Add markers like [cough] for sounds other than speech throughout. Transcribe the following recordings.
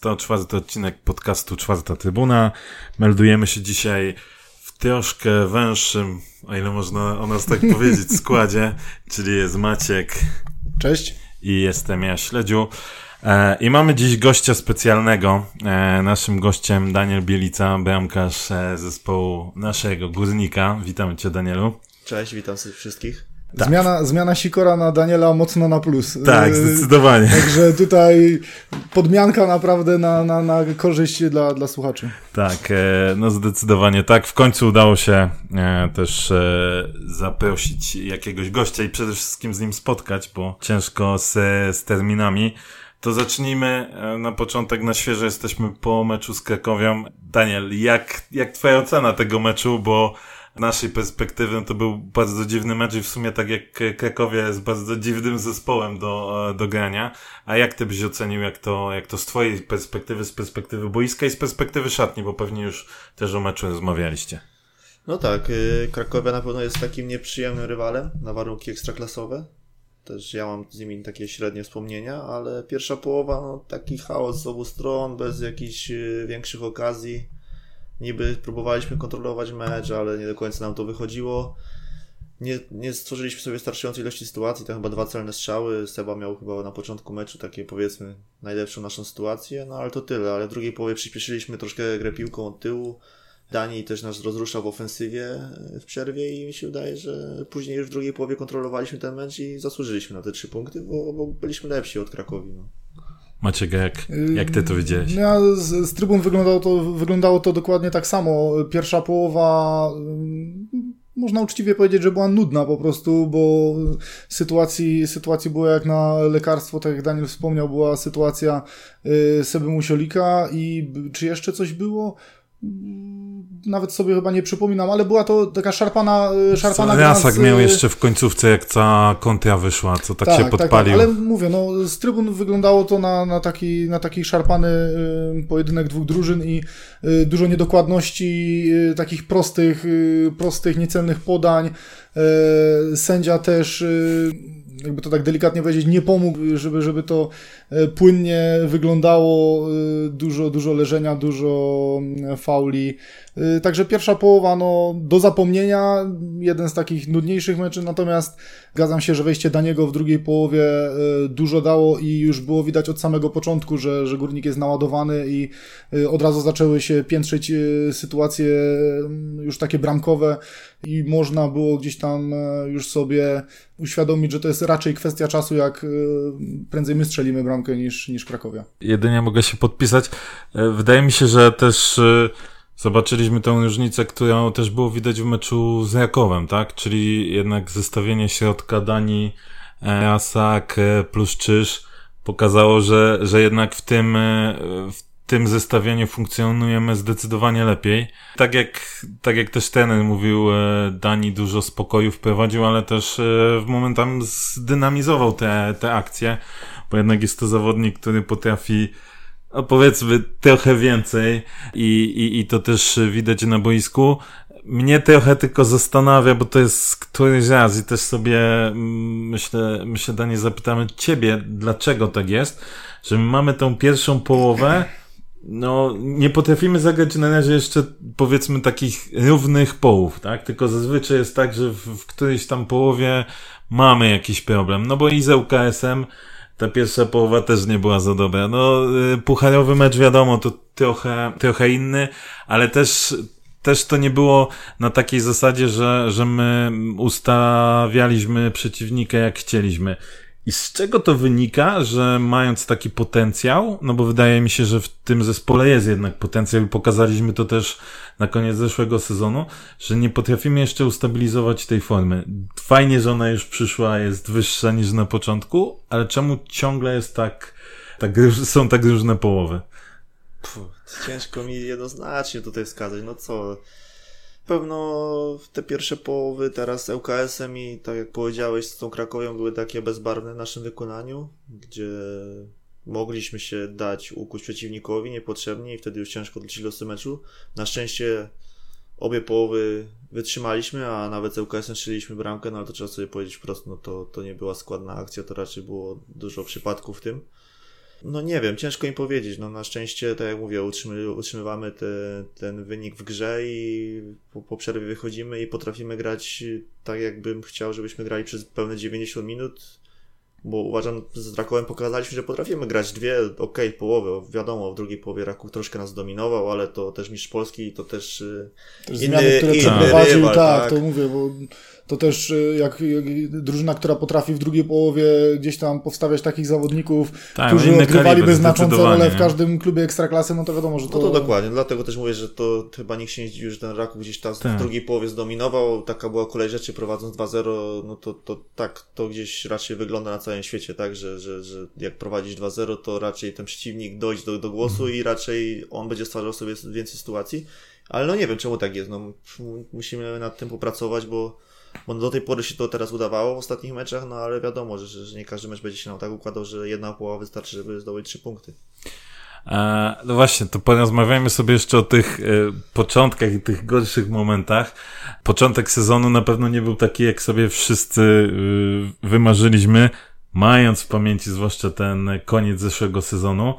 To czwarty odcinek podcastu Czwarta Trybuna. Meldujemy się dzisiaj w troszkę węższym, o ile można o nas tak [laughs] powiedzieć, składzie, czyli jest Maciek. Cześć. I jestem ja, Śledziu. E, I mamy dziś gościa specjalnego. E, naszym gościem Daniel Bielica, bramkarz e, zespołu naszego Górnika. Witamy Cię, Danielu. Cześć, witam wszystkich. Tak. Zmiana, zmiana Sikora na Daniela mocno na plus. Tak, zdecydowanie. Także tutaj podmianka naprawdę na, na, na korzyść dla, dla słuchaczy. Tak, no zdecydowanie tak. W końcu udało się też zaprosić jakiegoś gościa i przede wszystkim z nim spotkać, bo ciężko z, z terminami. To zacznijmy e, na początek na świeżo. Jesteśmy po meczu z Krakowią. Daniel, jak, jak twoja ocena tego meczu, bo naszej perspektywy no to był bardzo dziwny mecz i w sumie tak jak Krakowia jest bardzo dziwnym zespołem do, e, do grania. A jak ty byś ocenił, jak to, jak to z twojej perspektywy, z perspektywy boiska i z perspektywy szatni, bo pewnie już też o meczu rozmawialiście. No tak, y, Krakowia na pewno jest takim nieprzyjemnym rywalem na warunki ekstraklasowe. Też ja mam z nimi takie średnie wspomnienia, ale pierwsza połowa, no taki chaos z obu stron, bez jakichś y, większych okazji. Niby próbowaliśmy kontrolować mecz, ale nie do końca nam to wychodziło. Nie, nie stworzyliśmy sobie wystarczającej ilości sytuacji, to chyba dwa celne strzały. Seba miał chyba na początku meczu takie powiedzmy najlepszą naszą sytuację, no ale to tyle. Ale w drugiej połowie przyspieszyliśmy troszkę grę piłką od tyłu. Dani też nas rozruszał w ofensywie w przerwie i mi się wydaje, że później już w drugiej połowie kontrolowaliśmy ten mecz i zasłużyliśmy na te trzy punkty, bo, bo byliśmy lepsi od Krakowi. No. Maciek, jak, jak ty to widziałeś? Ja z, z trybun wyglądało to, wyglądało to dokładnie tak samo. Pierwsza połowa można uczciwie powiedzieć, że była nudna po prostu, bo sytuacji, sytuacji było jak na lekarstwo, tak jak Daniel wspomniał, była sytuacja y, Seby Musiolika i czy jeszcze coś było? Nawet sobie chyba nie przypominam, ale była to taka szarpana e, szarpana Rasak miał e, jeszcze w końcówce, jak ta kontra wyszła, co tak, tak się podpalił. Tak, ale mówię, no z trybun wyglądało to na, na, taki, na taki szarpany y, pojedynek dwóch drużyn i dużo niedokładności, takich prostych, prostych, niecelnych podań. Sędzia też jakby to tak delikatnie powiedzieć, nie pomógł, żeby, żeby to e, płynnie wyglądało, e, dużo, dużo leżenia, dużo mm, fauli. E, także pierwsza połowa, no, do zapomnienia, jeden z takich nudniejszych meczy, natomiast zgadzam się, że wejście Daniego w drugiej połowie dużo dało i już było widać od samego początku, że, że Górnik jest naładowany i od razu zaczęły się piętrzyć sytuacje mm, już takie bramkowe i można było gdzieś tam już sobie uświadomić, że to jest raczej kwestia czasu, jak prędzej my strzelimy bramkę niż, niż Krakowia. Jedynie mogę się podpisać. E, wydaje mi się, że też e, zobaczyliśmy tę różnicę, którą też było widać w meczu z Jakowem, tak? Czyli jednak zestawienie środka Dani, e, Rasak plus Czyż pokazało, że, że jednak w tym, w tym zestawieniu funkcjonujemy zdecydowanie lepiej. Tak jak, tak jak też ten mówił, Dani dużo spokoju wprowadził, ale też w momentami zdynamizował te, te akcje bo jednak jest to zawodnik, który potrafi no powiedzmy trochę więcej i, i, i to też widać na boisku. Mnie trochę tylko zastanawia, bo to jest któryś raz i też sobie mm, myślę, myślę Danie zapytamy ciebie, dlaczego tak jest, że my mamy tą pierwszą połowę, no nie potrafimy zagrać na razie jeszcze powiedzmy takich równych połów, tak? Tylko zazwyczaj jest tak, że w, w którejś tam połowie mamy jakiś problem, no bo i z UKS-em ta pierwsza połowa też nie była za dobra. No, y, pucharowy mecz wiadomo, to trochę, trochę inny, ale też, też to nie było na takiej zasadzie, że, że my ustawialiśmy przeciwnika jak chcieliśmy. I z czego to wynika, że mając taki potencjał, no bo wydaje mi się, że w tym zespole jest jednak potencjał i pokazaliśmy to też na koniec zeszłego sezonu, że nie potrafimy jeszcze ustabilizować tej formy. Fajnie, że ona już przyszła, jest wyższa niż na początku, ale czemu ciągle jest tak, tak są tak różne połowy? Puh, ciężko mi jednoznacznie tutaj wskazać. No co, pewno te pierwsze połowy teraz LKS-em i tak jak powiedziałeś z tą Krakowią były takie bezbarwne w naszym wykonaniu, gdzie mogliśmy się dać ukuć przeciwnikowi niepotrzebnie i wtedy już ciężko odliczyć losy meczu. Na szczęście obie połowy wytrzymaliśmy, a nawet z UKS-em strzeliliśmy bramkę, no ale to trzeba sobie powiedzieć wprost, no to, to nie była składna akcja, to raczej było dużo przypadków w tym. No nie wiem, ciężko im powiedzieć. No na szczęście, tak jak mówię, utrzymy, utrzymywamy te, ten wynik w grze i po, po przerwie wychodzimy i potrafimy grać tak, jakbym chciał, żebyśmy grali przez pełne 90 minut bo uważam, że z Rakowem pokazaliśmy, że potrafimy grać dwie, ok, połowy. Wiadomo, w drugiej połowie Raków troszkę nas dominował, ale to też mistrz Polski i to też, y, też inny, zmiany, które inny przeprowadził, rywal, tak, tak, to mówię, bo to też y, jak, jak, drużyna, która potrafi w drugiej połowie gdzieś tam powstawiać takich zawodników, tak, którzy odgrywaliby znaczące role w każdym klubie ekstraklasy, no to wiadomo, że to... No to dokładnie, dlatego też mówię, że to chyba nikt się nie zdziwił, że ten Raków gdzieś tam tak. w drugiej połowie zdominował, taka była kolej rzeczy, prowadząc 2-0, no to, to tak, to gdzieś raczej wygląda na całym świecie, tak, że, że, że jak prowadzisz 2-0, to raczej ten przeciwnik dojdzie do, do głosu mhm. i raczej on będzie stwarzał sobie więcej sytuacji, ale no nie wiem, czemu tak jest, no musimy nad tym popracować, bo bo do tej pory się to teraz udawało w ostatnich meczach, no ale wiadomo, że, że nie każdy mecz będzie się nam tak układał, że jedna połowa wystarczy, żeby zdobyć trzy punkty. E, no właśnie, to porozmawiajmy sobie jeszcze o tych e, początkach i tych gorszych momentach. Początek sezonu na pewno nie był taki, jak sobie wszyscy e, wymarzyliśmy, mając w pamięci zwłaszcza ten koniec zeszłego sezonu.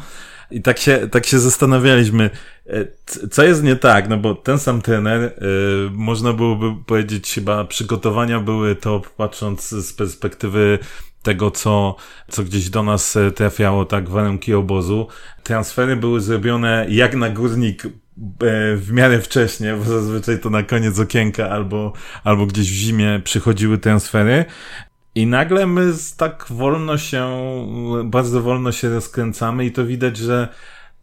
I tak się, tak się zastanawialiśmy, e, co jest nie tak, no bo ten sam trener, yy, można byłoby powiedzieć chyba przygotowania były to patrząc z perspektywy tego, co, co gdzieś do nas e, trafiało, tak, warunki obozu. Transfery były zrobione jak na górnik w miarę wcześnie, bo zazwyczaj to na koniec okienka albo, albo gdzieś w zimie przychodziły transfery. I nagle my tak wolno się, bardzo wolno się rozkręcamy i to widać, że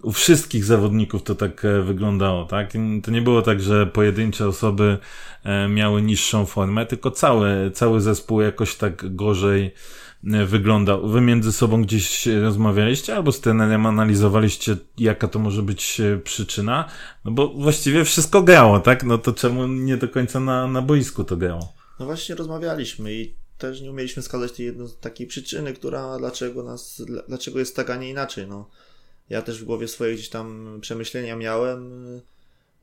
u wszystkich zawodników to tak e, wyglądało, tak? To nie było tak, że pojedyncze osoby e, miały niższą formę, tylko cały, cały zespół jakoś tak gorzej e, wyglądał. Wy między sobą gdzieś rozmawialiście albo z trenerem analizowaliście, jaka to może być przyczyna? No bo właściwie wszystko grało, tak? No to czemu nie do końca na, na boisku to grało? No właśnie rozmawialiśmy i też nie umieliśmy wskazać tej jednej takiej przyczyny, która dlaczego nas, dlaczego jest tak, a nie inaczej. No, ja też w głowie swoje gdzieś tam przemyślenia miałem.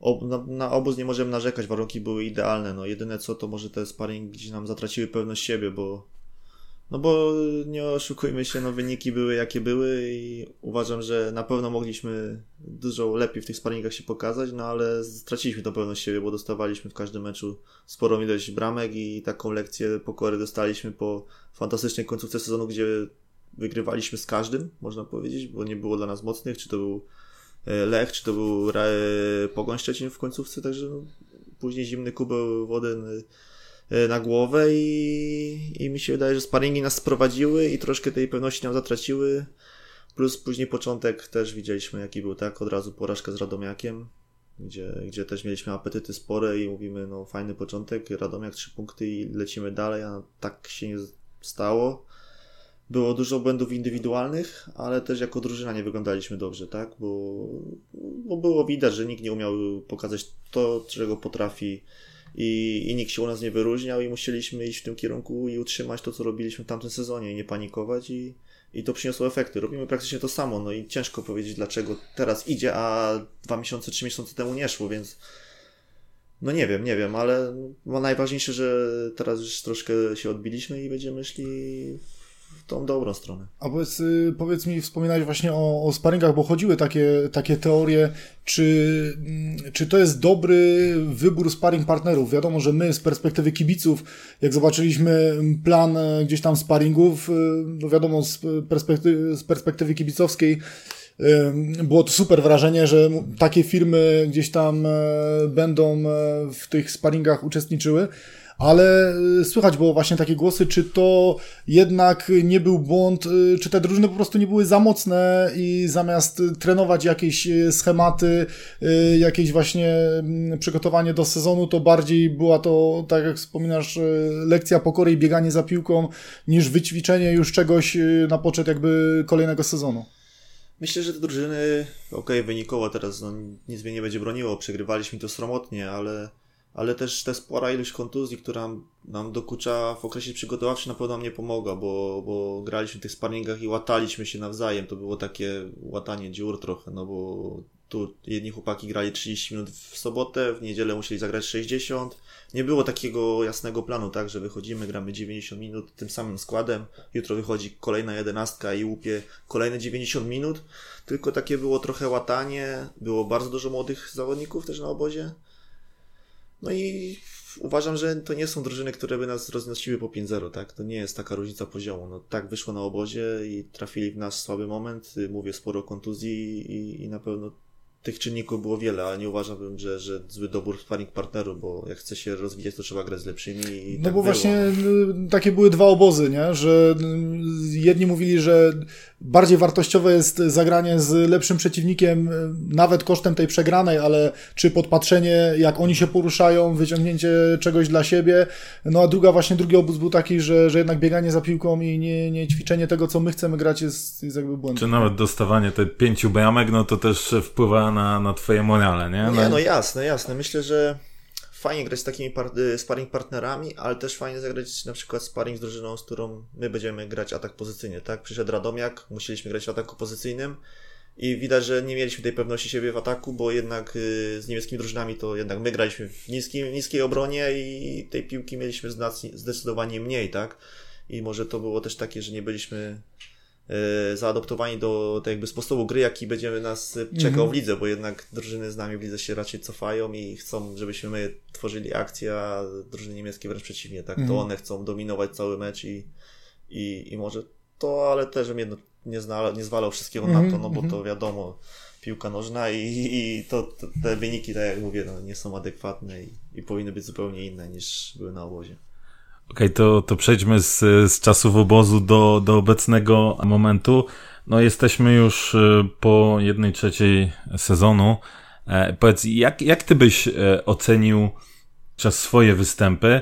Ob, na, na, obóz nie możemy narzekać, warunki były idealne. No, jedyne co to może te sparingi gdzieś nam zatraciły pewność siebie, bo no bo nie oszukujmy się, no wyniki były jakie były i uważam, że na pewno mogliśmy dużo lepiej w tych sparingach się pokazać, no ale straciliśmy to pewność siebie, bo dostawaliśmy w każdym meczu sporą ilość bramek i taką lekcję pokory dostaliśmy po fantastycznej końcówce sezonu, gdzie wygrywaliśmy z każdym, można powiedzieć, bo nie było dla nas mocnych, czy to był e, Lech, czy to był Pogoń Szczecin w końcówce, także no, później zimny kubeł wody E, na głowę i, i mi się wydaje, że sparingi nas sprowadziły i troszkę tej pewności nam zatraciły. Plus później początek też widzieliśmy jaki był, tak? Od razu porażka z Radomiakiem, gdzie, gdzie też mieliśmy apetyty spore i mówimy, no fajny początek, Radomiak trzy punkty i lecimy dalej, a tak się nie stało. Było dużo błędów indywidualnych, ale też jako drużyna nie wyglądaliśmy dobrze, tak? Bo, bo było widać, że nikt nie umiał pokazać to, czego potrafi i, i nikt się u nas nie wyróżniał i musieliśmy iść w tym kierunku i utrzymać to, co robiliśmy w tamtym sezonie i nie panikować i, i to przyniosło efekty. Robimy praktycznie to samo, no i ciężko powiedzieć, dlaczego teraz idzie, a dwa miesiące, trzy miesiące temu nie szło, więc no nie wiem, nie wiem, ale no najważniejsze, że teraz już troszkę się odbiliśmy i będziemy szli tą dobrą stronę. A powiedz, y, powiedz mi, wspominałeś właśnie o, o sparingach, bo chodziły takie, takie teorie, czy, mm, czy to jest dobry wybór sparing partnerów? Wiadomo, że my z perspektywy kibiców, jak zobaczyliśmy plan e, gdzieś tam sparingów, e, no wiadomo, z perspektywy, z perspektywy kibicowskiej, e, było to super wrażenie, że takie firmy gdzieś tam będą w tych sparingach uczestniczyły ale y, słychać było właśnie takie głosy, czy to jednak nie był błąd, y, czy te drużyny po prostu nie były za mocne i zamiast trenować jakieś y, schematy, jakieś właśnie mm, przygotowanie do sezonu, to bardziej była to, tak jak wspominasz, lekcja pokory i bieganie za piłką, niż wyćwiczenie już czegoś na poczet jakby kolejnego sezonu. Myślę, że te drużyny, okej, okay, wynikowo teraz no, nic mnie nie będzie broniło, przegrywaliśmy to sromotnie, ale ale też ta spora ilość kontuzji, która nam dokucza w okresie przygotowawczym na pewno nam nie pomogła, bo, bo graliśmy w tych sparringach i łataliśmy się nawzajem. To było takie łatanie dziur trochę, no bo tu jedni chłopaki grali 30 minut w sobotę, w niedzielę musieli zagrać 60. Nie było takiego jasnego planu, tak, że wychodzimy, gramy 90 minut tym samym składem, jutro wychodzi kolejna jedenastka i łupie kolejne 90 minut, tylko takie było trochę łatanie, było bardzo dużo młodych zawodników też na obozie. No i uważam, że to nie są drużyny, które by nas roznosiły po 5-0, tak? To nie jest taka różnica poziomu. No, tak wyszło na obozie i trafili w nasz słaby moment. Mówię sporo kontuzji i, i na pewno tych czynników było wiele, ale nie uważałbym, że, że zły dobór sparring partnerów, bo jak chce się rozwijać, to trzeba grać z lepszymi. I no tak bo było. właśnie y, takie były dwa obozy, nie? że y, jedni mówili, że bardziej wartościowe jest zagranie z lepszym przeciwnikiem, y, nawet kosztem tej przegranej, ale czy podpatrzenie, jak oni się poruszają, wyciągnięcie czegoś dla siebie. No a druga, właśnie drugi obóz był taki, że, że jednak bieganie za piłką i nie, nie ćwiczenie tego, co my chcemy grać, jest, jest jakby błędem. Czy nawet dostawanie te pięciu bramek, no to też wpływa na, na twoje morale, nie? Nie, no jasne, jasne. Myślę, że fajnie grać z takimi par sparring partnerami, ale też fajnie zagrać na przykład sparring z drużyną, z którą my będziemy grać atak pozycyjny, tak? Przyszedł Radomiak, musieliśmy grać w ataku pozycyjnym i widać, że nie mieliśmy tej pewności siebie w ataku, bo jednak y, z niemieckimi drużynami to jednak my graliśmy w niskim, niskiej obronie i tej piłki mieliśmy zdecydowanie mniej, tak? I może to było też takie, że nie byliśmy zaadoptowani do tak jakby sposobu gry, jaki będziemy nas czekał Mhm. w lidze, bo jednak drużyny z nami w lidze się raczej cofają i chcą, żebyśmy my tworzyli akcję, a drużyny niemieckie wręcz przeciwnie, tak? Mhm. To one chcą dominować cały mecz i, i, i może to, ale też bym jedno, nie, zna, nie zwalał wszystkiego Mhm, na to, no bo mhm. to wiadomo, piłka nożna i, i to, to, te wyniki, tak jak mówię, no, nie są adekwatne i, i powinny być zupełnie inne niż były na obozie. Okej, to, to przejdźmy z, z czasów obozu do, do obecnego momentu. No jesteśmy już y, po jednej trzeciej sezonu. E, powiedz, jak, jak ty byś e, ocenił czas swoje występy?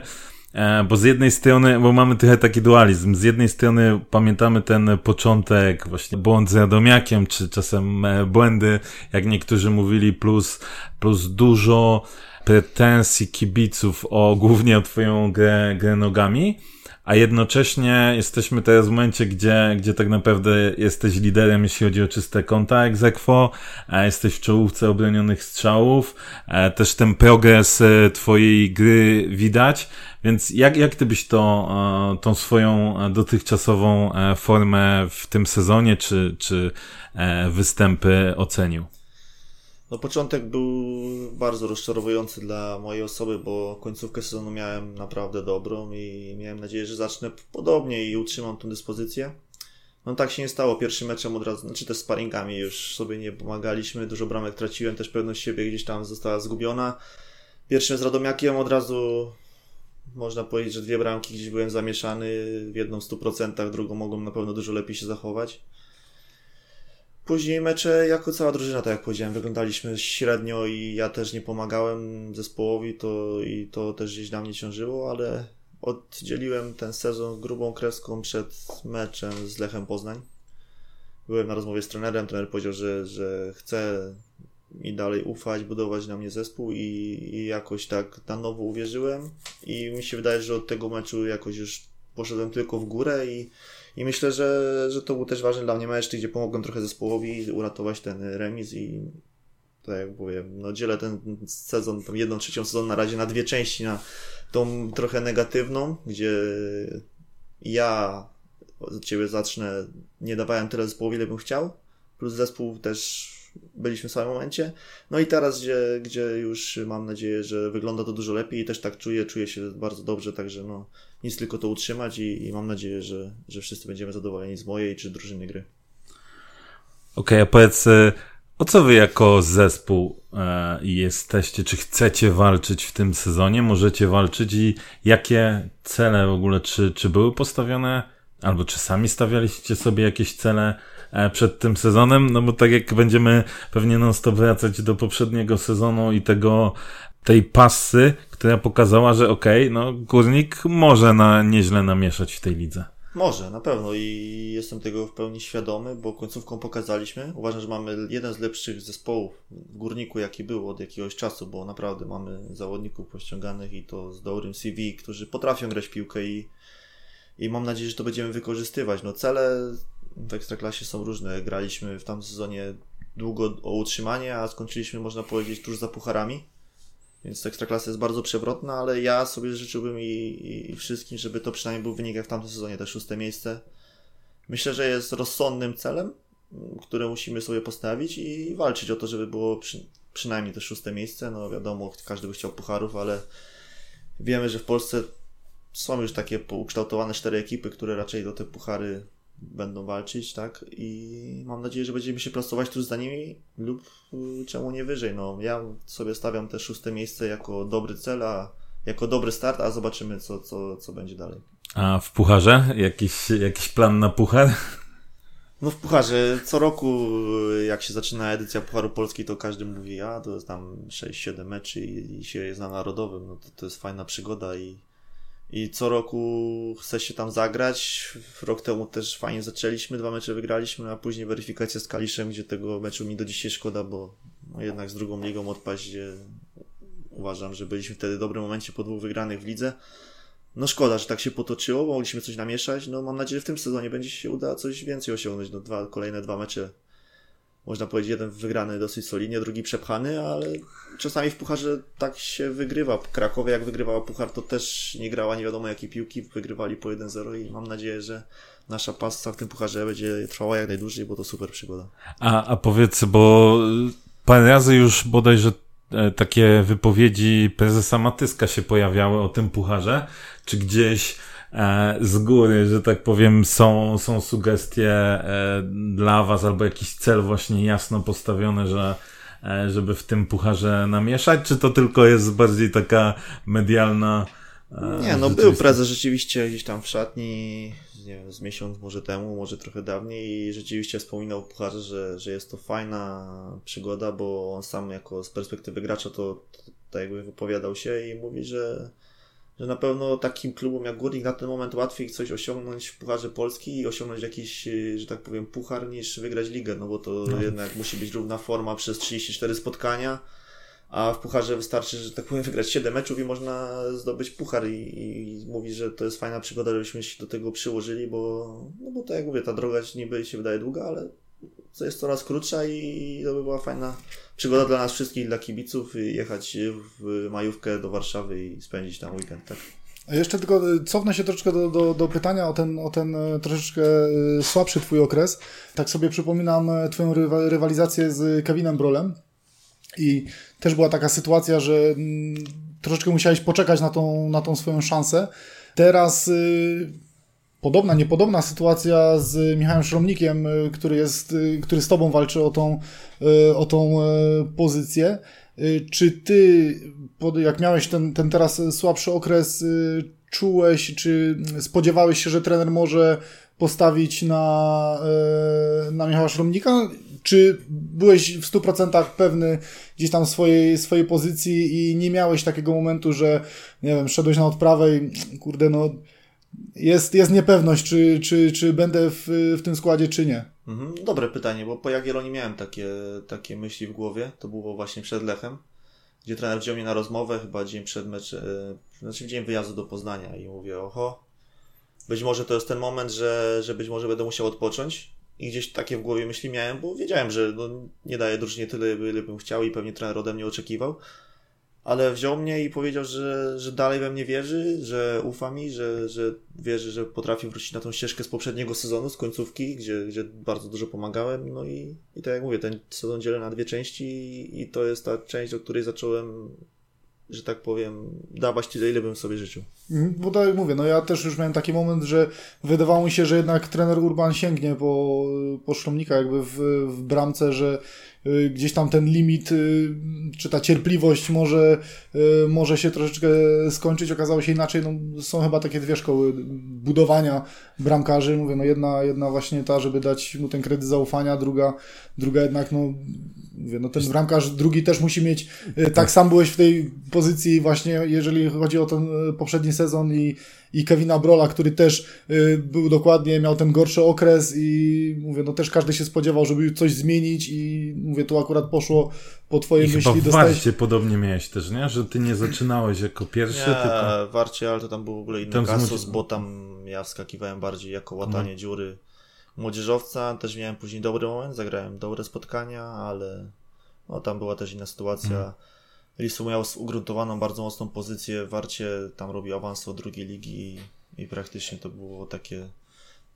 E, bo z jednej strony, bo mamy trochę taki dualizm, z jednej strony pamiętamy ten początek, właśnie błąd z Radomiakiem, czy czasem e, błędy, jak niektórzy mówili, plus, plus dużo pretensji kibiców o głównie o twoją grę, grę nogami, a jednocześnie jesteśmy teraz w momencie, gdzie, gdzie tak naprawdę jesteś liderem, jeśli chodzi o czyste konta a jesteś w czołówce obronionych strzałów, też ten progres e, twojej gry widać, więc jak, jak ty byś to, e, tą swoją dotychczasową e, formę w tym sezonie, czy, czy występy ocenił? No początek był bardzo rozczarowujący dla mojej osoby, bo końcówkę sezonu miałem naprawdę dobrą i miałem nadzieję, że zacznę podobnie i utrzymam tę dyspozycję. No tak się nie stało. Pierwszym meczem od razu, znaczy też sparingami już sobie nie pomagaliśmy, dużo bramek traciłem, też pewność siebie gdzieś tam została zgubiona. Pierwszym z Radomiakiem od razu można powiedzieć, że dwie bramki gdzieś byłem zamieszany, w jedną w 100%, drugą mogłem na pewno dużo lepiej się zachować. Później mecze jako cała drużyna, tak jak powiedziałem, wyglądaliśmy średnio i ja też nie pomagałem zespołowi, to i to też gdzieś na mnie ciążyło, ale oddzieliłem ten sezon grubą kreską przed meczem z Lechem Poznań. Byłem na rozmowie z trenerem, trener powiedział, że, że chce mi dalej ufać, budować na mnie zespół i, i jakoś tak na nowo uwierzyłem i mi się wydaje, że od tego meczu jakoś już poszedłem tylko w górę i i myślę, że, że to był też ważny dla mnie mecz, gdzie pomogłem trochę zespołowi uratować ten remis i tak jak mówię, no dzielę ten sezon, tą jedną trzecią sezon na razie na dwie części, na tą trochę negatywną, gdzie ja od ciebie zacznę, nie dawałem tyle zespołowi, ile bym chciał, plus zespół też byliśmy w samym momencie. No i teraz, gdzie, gdzie już mam nadzieję, że wygląda to dużo lepiej i też tak czuję, czuję się bardzo dobrze, także no nic tylko to utrzymać i, i mam nadzieję, że, że wszyscy będziemy zadowoleni z mojej czy drużyny gry. Okej, a powiedz, e, o co wy jako zespół e, jesteście? Czy chcecie walczyć w tym sezonie? Możecie walczyć i jakie cele w ogóle, czy, czy były postawione? Albo czy sami stawialiście sobie jakieś cele e, przed tym sezonem? No bo tak jak będziemy pewnie non stop wracać do poprzedniego sezonu i tego, tej pasy, która pokazała, że okej, no górnik może na, nieźle namieszać w tej lidze. Może, na pewno i jestem tego w pełni świadomy, bo końcówką pokazaliśmy. Uważam, że mamy jeden z lepszych zespołów w górniku, jaki był od jakiegoś czasu, bo naprawdę mamy zawodników pościąganych i to z dobrym CV, którzy potrafią grać piłkę i, i mam nadzieję, że to będziemy wykorzystywać. No cele w Ekstraklasie są różne. Graliśmy w tamtym sezonie długo o utrzymanie, a skończyliśmy, można powiedzieć, tuż za pucharami. Więc Ekstraklasa jest bardzo przewrotna, ale ja sobie życzyłbym i, i, wszystkim, żeby to przynajmniej był wynik jak w tamtym sezonie, te szóste miejsce. Myślę, że jest rozsądnym celem, które musimy sobie postawić i walczyć o to, żeby było przy, przynajmniej to szóste miejsce. No wiadomo, każdy by chciał pucharów, ale wiemy, że w Polsce są już takie ukształtowane cztery ekipy, które raczej do te puchary będą walczyć, tak? I mam nadzieję, że będziemy się plasować tuż za nimi lub y, czemu nie wyżej. No, ja sobie stawiam te szóste miejsce jako dobry cel, a jako dobry start, a zobaczymy, co, co, co będzie dalej. A w pucharze? Jakiś, jakiś plan na puchar? No w Pucharze co roku, jak się zaczyna edycja Pucharu Polski, to każdy mówi, a to jest tam 6-7 meczy i, i się jest na narodowym, no to, to jest fajna przygoda i, i co roku chce się tam zagrać. Rok temu też fajnie zaczęliśmy, dwa mecze wygraliśmy, a później weryfikacja z Kaliszem, gdzie tego meczu mi do dzisiaj szkoda, bo no jednak z drugą ligą odpaść, gdzie uważam, że byliśmy wtedy w dobrym momencie po dwóch wygranych w lidze. No szkoda, że tak się potoczyło, mogliśmy coś namieszać. No mam nadzieję, że w tym sezonie będzie się uda coś więcej osiągnąć. No dwa, kolejne dwa mecze. Można powiedzieć, jeden wygrany dosyć solidnie, drugi przepchany, ale czasami w pucharze tak się wygrywa. Krakowie jak wygrywała puchar, to też nie grała nie wiadomo jakie piłki, wygrywali po 1-0 i mam nadzieję, że nasza pasta w tym pucharze będzie trwała jak najdłużej, bo to super przygoda. A, a powiedz, bo parę razy już bodajże E, takie wypowiedzi prezesa Matyska się pojawiały o tym pucharze, czy gdzieś z góry, że tak powiem, są, są sugestie e, dla was albo jakiś cel właśnie jasno postawiony, że żeby w tym pucharze namieszać, czy to tylko jest bardziej taka medialna nie, no był prezes rzeczywiście gdzieś tam w szatni, nie wiem, z miesiąc może temu, może trochę dawniej i rzeczywiście wspominał Pucharze, że, że jest to fajna przygoda, bo on sam jako z perspektywy gracza to, to tak jakby wypowiadał się i mówi, że, że na pewno takim klubom jak Górnik na ten moment łatwiej coś osiągnąć w Pucharze Polski i osiągnąć jakiś, że tak powiem, puchar niż wygrać ligę, no bo to no. jednak musi być równa forma przez 34 spotkania a w pucharze wystarczy, że tak powiem, wygrać 7 meczów i można zdobyć puchar i, i mówi, że to jest fajna przygoda, żebyśmy się do tego przyłożyli, bo, no bo tak jak mówię, ta droga niby się wydaje długa, ale to jest coraz krótsza i to by była fajna przygoda dla nas wszystkich, dla kibiców, jechać w majówkę do Warszawy i spędzić tam weekend, tak? Jeszcze tylko cofnę się troszeczkę do, do, do, pytania o ten, o ten e, troszeczkę słabszy twój okres. Tak sobie przypominam twoją rywalizację z Kevinem Brolem i też była taka sytuacja, że mm, troszeczkę musiałeś poczekać na tą, na tą swoją szansę. Teraz y, podobna, niepodobna sytuacja z Michałem Szromnikiem, y, który, jest, y, który z Tobą walczy o tą, y, o tą pozycję. Czy Ty, jak miałeś ten, ten teraz słabszy okres, czułeś, czy spodziewałeś się, że trener może postawić na, na Michała Szromnika? Czy byłeś w 100% pewny gdzieś tam swojej, swojej pozycji i nie miałeś takiego momentu, że nie wiem, szedłeś na odprawę i kurde, no jest, jest niepewność, czy, czy, czy będę w, w tym składzie, czy nie? Mhm, dobre pytanie, bo po Jagiellonii miałem takie, takie myśli w głowie. To było właśnie przed Lechem, gdzie trener wziął mnie na rozmowę, chyba dzień przed meczem, znaczy dzień wyjazdu do Poznania i mówię, oho, być może to jest ten moment, że, że być może będę musiał odpocząć i gdzieś takie w głowie myśli miałem, bo wiedziałem, że no, nie daję drużynie tyle, ile bym chciał i pewnie trener ode mnie oczekiwał. Ale wziął mnie i powiedział, że, że dalej we mnie wierzy, że ufa mi, że, że wierzy, że potrafi wrócić na tą ścieżkę z poprzedniego sezonu, z końcówki, gdzie, gdzie bardzo dużo pomagałem. No i, i tak jak mówię, ten sezon dzielę na dwie części i, i to jest ta część, o której zacząłem że tak powiem, dawać tyle, ile bym sobie życzył. Mhm, bo tak jak mówię, no ja też już miałem taki moment, że wydawało mi się, że jednak trener Urban sięgnie po, po Szlomnika jakby w, w bramce, że gdzieś tam ten limit, y, czy ta cierpliwość może, y, może się troszeczkę skończyć. Okazało się inaczej, no, są chyba takie dwie szkoły budowania bramkarzy. Mówię, no jedna, jedna właśnie ta, żeby dać mu ten kredyt zaufania, druga, druga jednak, no Mówię, no ten bramkarz drugi też musi mieć, e, tak sam byłeś w tej pozycji właśnie, jeżeli chodzi o ten e, poprzedni sezon i, i Kevina Brola, który też e, był dokładnie, miał ten gorszy okres i mówię, no też każdy się spodziewał, żeby coś zmienić i mówię, tu akurat poszło po twojej I myśli. Chyba w Warcie podobnie miałeś też, nie? Że ty nie zaczynałeś jako pierwszy, nie, tylko... Warcie, ale to tam był w ogóle inny kasus, bo tam ja wskakiwałem bardziej jako łatanie no. dziury młodzieżowca też miałem później dobry moment, zagrałem dobre spotkania, ale no, tam była też inna sytuacja. Hmm. Lisu miał ugruntowaną bardzo mocną pozycję w Warcie, tam robił awans do drugiej ligi i, i praktycznie to było takie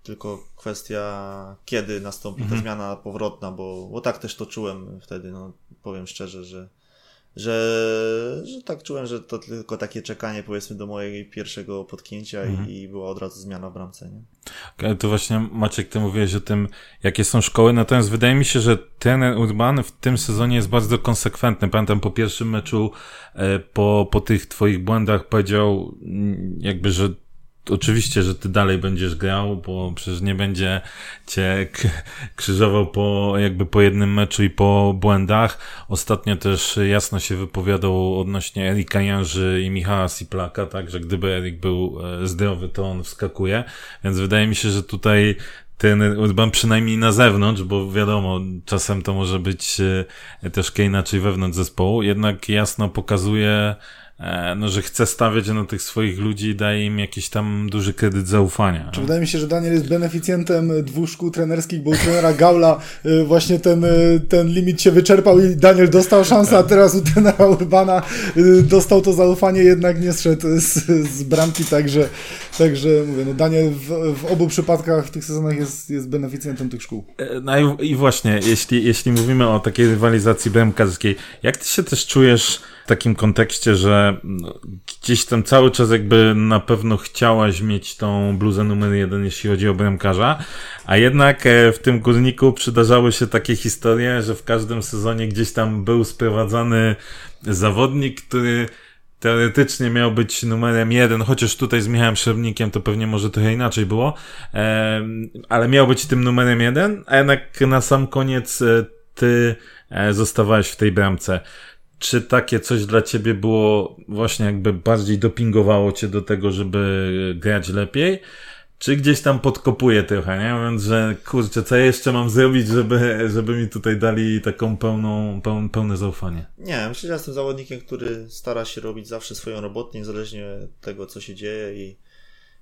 tylko kwestia, kiedy nastąpi ta mhm. zmiana powrotna, bo, bo tak też to czułem wtedy, no powiem szczerze, że że, że tak czułem, że to tylko takie czekanie powiedzmy do mojego pierwszego potknięcia mhm. i, i, była od razu zmiana w bramce. Nie? To właśnie Maciek, ty mówiłeś o tym, jakie są szkoły, natomiast wydaje mi się, że ten Urban w tym sezonie jest bardzo konsekwentny. Pamiętam po pierwszym meczu, e, po, po tych twoich błędach powiedział mm, jakby, że oczywiście, że ty dalej będziesz grał, bo przecież nie będzie cię krzyżował po, jakby po jednym meczu i po błędach. Ostatnio też jasno się wypowiadał odnośnie Erika Janży i Michała Siplaka, tak, że gdyby Erik był e, zdrowy, to on wskakuje, więc wydaje mi się, że tutaj ten Urban przynajmniej na zewnątrz, bo wiadomo, czasem to może być e, troszkę inaczej wewnątrz zespołu, jednak jasno pokazuje, no, że chce stawiać na tych swoich ludzi i daje im jakiś tam duży kredyt zaufania. Czy wydaje mi się, że Daniel jest beneficjentem dwóch szkół trenerskich, bo u trenera Gaula e, właśnie ten, e, ten limit się wyczerpał i Daniel dostał szansę, a teraz u trenera Urbana dostał to zaufanie, jednak nie zszedł z, z bramki, także, także mówię, no Daniel w, w obu przypadkach w tych sezonach jest, jest beneficjentem tych szkół. No i, i właśnie, jeśli, jeśli mówimy o takiej rywalizacji bramkarskiej, jak ty się też czujesz takim kontekście, że no, gdzieś tam cały czas jakby na pewno chciałaś mieć tą bluzę numer jeden, jeśli chodzi o bramkarza, a jednak e, w tym górniku przydarzały się takie historie, że w każdym sezonie gdzieś tam był sprowadzany zawodnik, który teoretycznie miał być numerem jeden, chociaż tutaj z Michałem Szerbnikiem to pewnie może trochę inaczej było, ale miał być tym numerem jeden, a jednak na sam koniec e, ty e, zostawałeś w tej bramce czy takie coś dla ciebie było właśnie jakby bardziej dopingowało cię do tego, żeby grać lepiej? Czy gdzieś tam podkopuje trochę, nie? Mówiąc, że kurczę, co ja jeszcze mam zrobić, żeby, żeby mi tutaj dali taką pełną, peł, pełne zaufanie? Nie, myślę, że jestem zawodnikiem, który stara się robić zawsze swoją robotę, niezależnie od tego, co się dzieje i,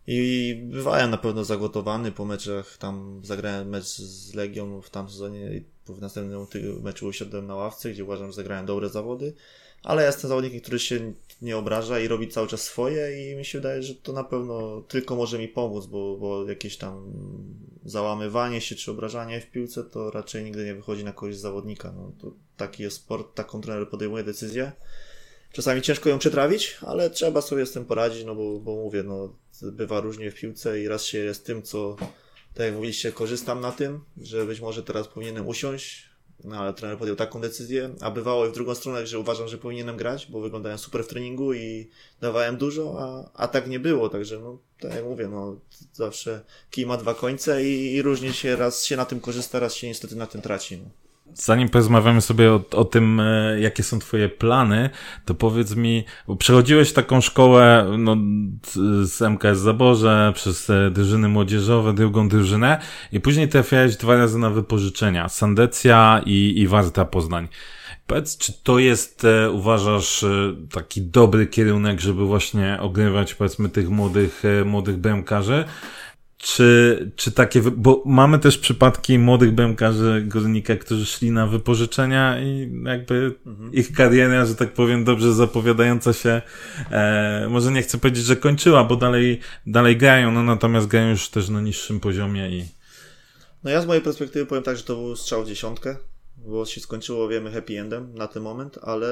i bywałem na pewno zagotowany po meczach, tam zagrałem mecz z Legią w tamtym sezonie w następnym meczu usiadłem na ławce, gdzie uważam, że zagrałem dobre zawody, ale jestem zawodnikiem, który się nie obraża i robi cały czas swoje i mi się wydaje, że to na pewno tylko może mi pomóc, bo, bo jakieś tam załamywanie się czy obrażanie w piłce to raczej nigdy nie wychodzi na korzyść zawodnika. No, to taki jest sport, taką trener podejmuje decyzję. Czasami ciężko ją przetrawić, ale trzeba sobie z tym poradzić, no bo, bo mówię, no bywa różnie w piłce i raz się jest tym, co tak jak mówiliście, korzystam na tym, że być może teraz powinienem usiąść, no ale trener podjął taką decyzję, a bywało i w drugą stronę, że uważam, że powinienem grać, bo wyglądałem super w treningu i dawałem dużo, a, a tak nie było, także no, tak jak mówię, no zawsze kij ma dwa końce i, i różnie się, raz się na tym korzysta, raz się niestety na tym traci. No. Zanim porozmawiamy sobie o, o tym, e, jakie są twoje plany, to powiedz mi, przechodziłeś taką szkołę no, z MKS Zaborze, przez drużyny młodzieżowe, drugą drużynę i później trafiałeś dwa razy na wypożyczenia, Sandecja i, i Warta Poznań. Powiedz, czy to jest, e, uważasz, e, taki dobry kierunek, żeby właśnie ogrywać, powiedzmy, tych młodych, młodych bramkarzy? Czy, czy takie, bo mamy też przypadki młodych bramkarzy Górnika, którzy szli na wypożyczenia i jakby mhm. ich kariera, że tak powiem, dobrze zapowiadająca się, e, może nie chcę powiedzieć, że kończyła, bo dalej, dalej grają, no natomiast grają już też na niższym poziomie i... No ja z mojej perspektywy powiem tak, że to był strzał w dziesiątkę, bo się skończyło, wiemy, happy endem na ten moment, ale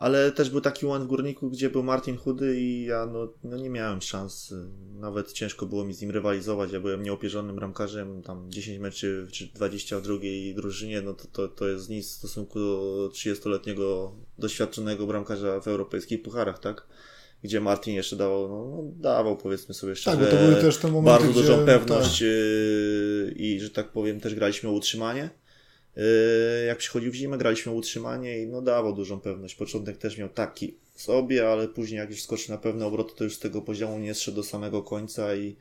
ale też był taki moment w Górniku, gdzie był Martin Chudy i ja no, no nie miałem szans. Nawet ciężko było mi z nim rywalizować. Ja byłem nieopierzonym bramkarzem, tam 10 meczy czy 20 w drugiej drużynie, no to, to, to jest nic w stosunku do 30-letniego doświadczonego bramkarza w europejskich pucharach, tak? Gdzie Martin jeszcze dawał, no, no dawał powiedzmy sobie szczerze, tak, to były też te momenty, bardzo gdzie, dużą pewność tak. I że tak powiem też graliśmy o utrzymanie. Yy, jak przychodził w zimę, graliśmy utrzymanie i no dawał dużą pewność. Początek też miał taki sobie, ale później jak już skoczył na pewne obroty, to już z tego poziomu nie zszedł do samego końca i,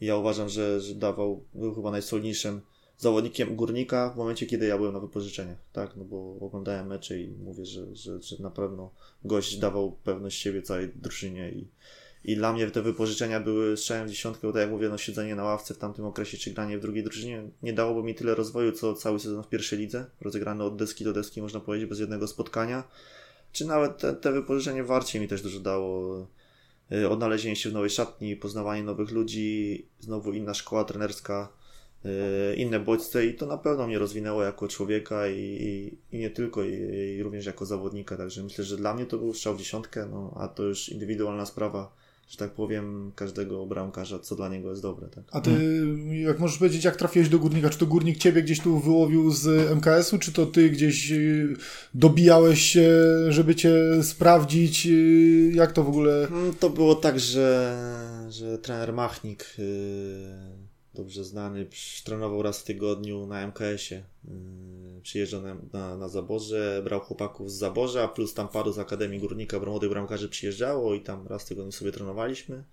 ja uważam, że, że dawał, był chyba najsolniejszym zawodnikiem górnika w momencie, kiedy ja byłem na wypożyczeniach, tak, no bo oglądałem mecze i mówię, że, że, że na pewno gość dawał pewność siebie całej drużynie i, I dla mnie te wypożyczenia były strzałem w dziesiątkę, bo tak jak mówię, no siedzenie na ławce w tamtym okresie, czy granie w drugiej drużynie nie dałoby mi tyle rozwoju, co cały sezon w pierwszej lidze, rozegrany od deski do deski, można powiedzieć, bez jednego spotkania. Czy nawet te, te wypożyczenie w Warcie mi też dużo dało. Y, odnalezienie się w nowej szatni, poznawanie nowych ludzi, znowu inna szkoła trenerska, y, inne bodźce i to na pewno mnie rozwinęło jako człowieka i, i, i nie tylko, i, i, również jako zawodnika. Także myślę, że dla mnie to był strzał w dziesiątkę, no, a to już indywidualna sprawa że tak powiem, każdego bramkarza, co dla niego jest dobre. Tak? A ty, jak możesz powiedzieć, jak trafiłeś do górnika? Czy to górnik ciebie gdzieś tu wyłowił z MKS-u, czy to ty gdzieś y, dobijałeś się, żeby cię sprawdzić? Y, jak to w ogóle? Mm, to było tak, że, że trener Machnik yy dobrze znany, trenował raz w tygodniu na MKS-ie. Yy, przyjeżdżał na, na, na Zaborze, brał chłopaków z Zaborza, plus tam paru z Akademii Górnika, młodych bramkarzy przyjeżdżało i tam raz w tygodniu sobie trenowaliśmy.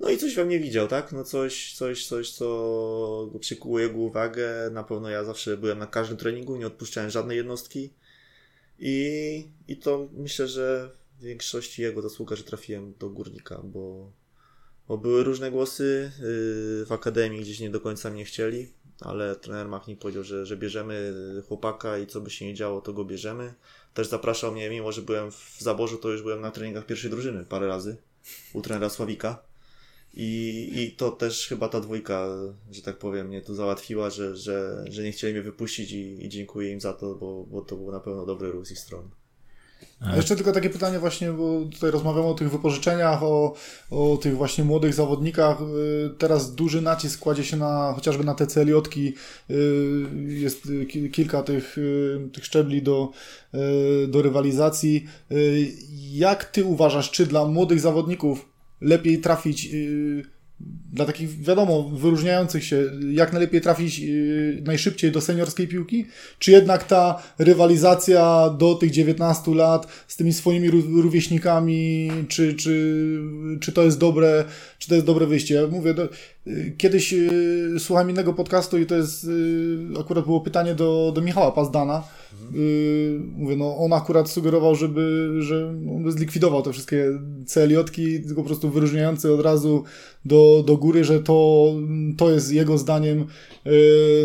No i coś we mnie widział, tak? No coś, coś, coś, co przykuło jego uwagę. Na pewno ja zawsze byłem na każdym treningu, nie odpuszczałem żadnej jednostki. I, i to myślę, że w większości jego zasługa, że trafiłem do Górnika, bo bo były różne głosy yy, w akademii, gdzieś nie do końca mnie chcieli, ale trener Machnik powiedział, że, że bierzemy chłopaka i co by się nie działo, to go bierzemy. Też zapraszał mnie, mimo że byłem w zaborzu, to już byłem na treningach pierwszej drużyny parę razy u trenera Sławika. I, I to też chyba ta dwójka, że tak powiem, mnie tu załatwiła, że, że, że nie chcieli mnie wypuścić i, i dziękuję im za to, bo, bo to był na pewno dobry ruch z ich strony. A jeszcze tylko takie pytanie właśnie, bo tutaj rozmawiamy o tych wypożyczeniach, o, o tych właśnie młodych zawodnikach. Y, teraz duży nacisk kładzie się na chociażby na te celiotki. Y, jest kilka tych, y, tych szczebli do, do rywalizacji. Jak ty uważasz, czy dla młodych zawodników lepiej trafić dla takich, wiadomo, wyróżniających się, jak najlepiej trafić yy, najszybciej do seniorskiej piłki? Czy jednak ta rywalizacja do tych 19 lat z tymi swoimi rówieśnikami, czy, czy, czy to jest dobre, czy to jest dobre wyjście? Ja mówię, do, yy, kiedyś yy, słucham innego podcastu i to jest, yy, akurat było pytanie do, do Michała Pazdana, Yy, mówię, no on akurat sugerował, żeby, że on zlikwidował te wszystkie CLJ-ki, tylko po prostu wyróżniające od razu do, do góry, że to, to jest jego zdaniem yy,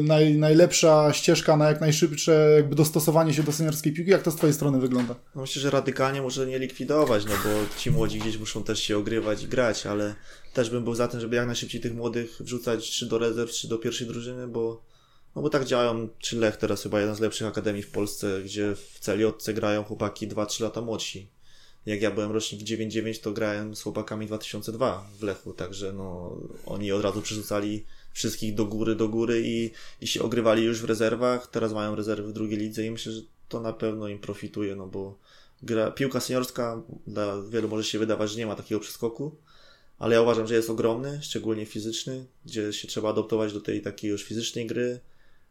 naj, najlepsza ścieżka na jak najszybsze jakby dostosowanie się do seniorskiej piłki. Jak to z twojej strony wygląda? No myślę, że radykalnie może nie likwidować, no bo ci młodzi gdzieś muszą też się ogrywać i grać, ale też bym był za tym, żeby jak najszybciej tych młodych wrzucać czy do rezerw, czy do pierwszej drużyny, bo no bo tak działają, czy Lech teraz chyba jedna z lepszych akademii w Polsce, gdzie w celiotce grają chłopaki 2-3 lata młodsi. Jak ja byłem rocznik 99, to grałem z chłopakami 2002 w Lechu, także no oni od razu przerzucali wszystkich do góry, do góry i, i się ogrywali już w rezerwach. Teraz mają rezerwy w drugiej lidze i myślę, że to na pewno im profituje, no bo gra, piłka seniorska dla wielu może się wydawać, że nie ma takiego przeskoku, ale ja uważam, że jest ogromny, szczególnie fizyczny, gdzie się trzeba adoptować do tej takiej już fizycznej gry,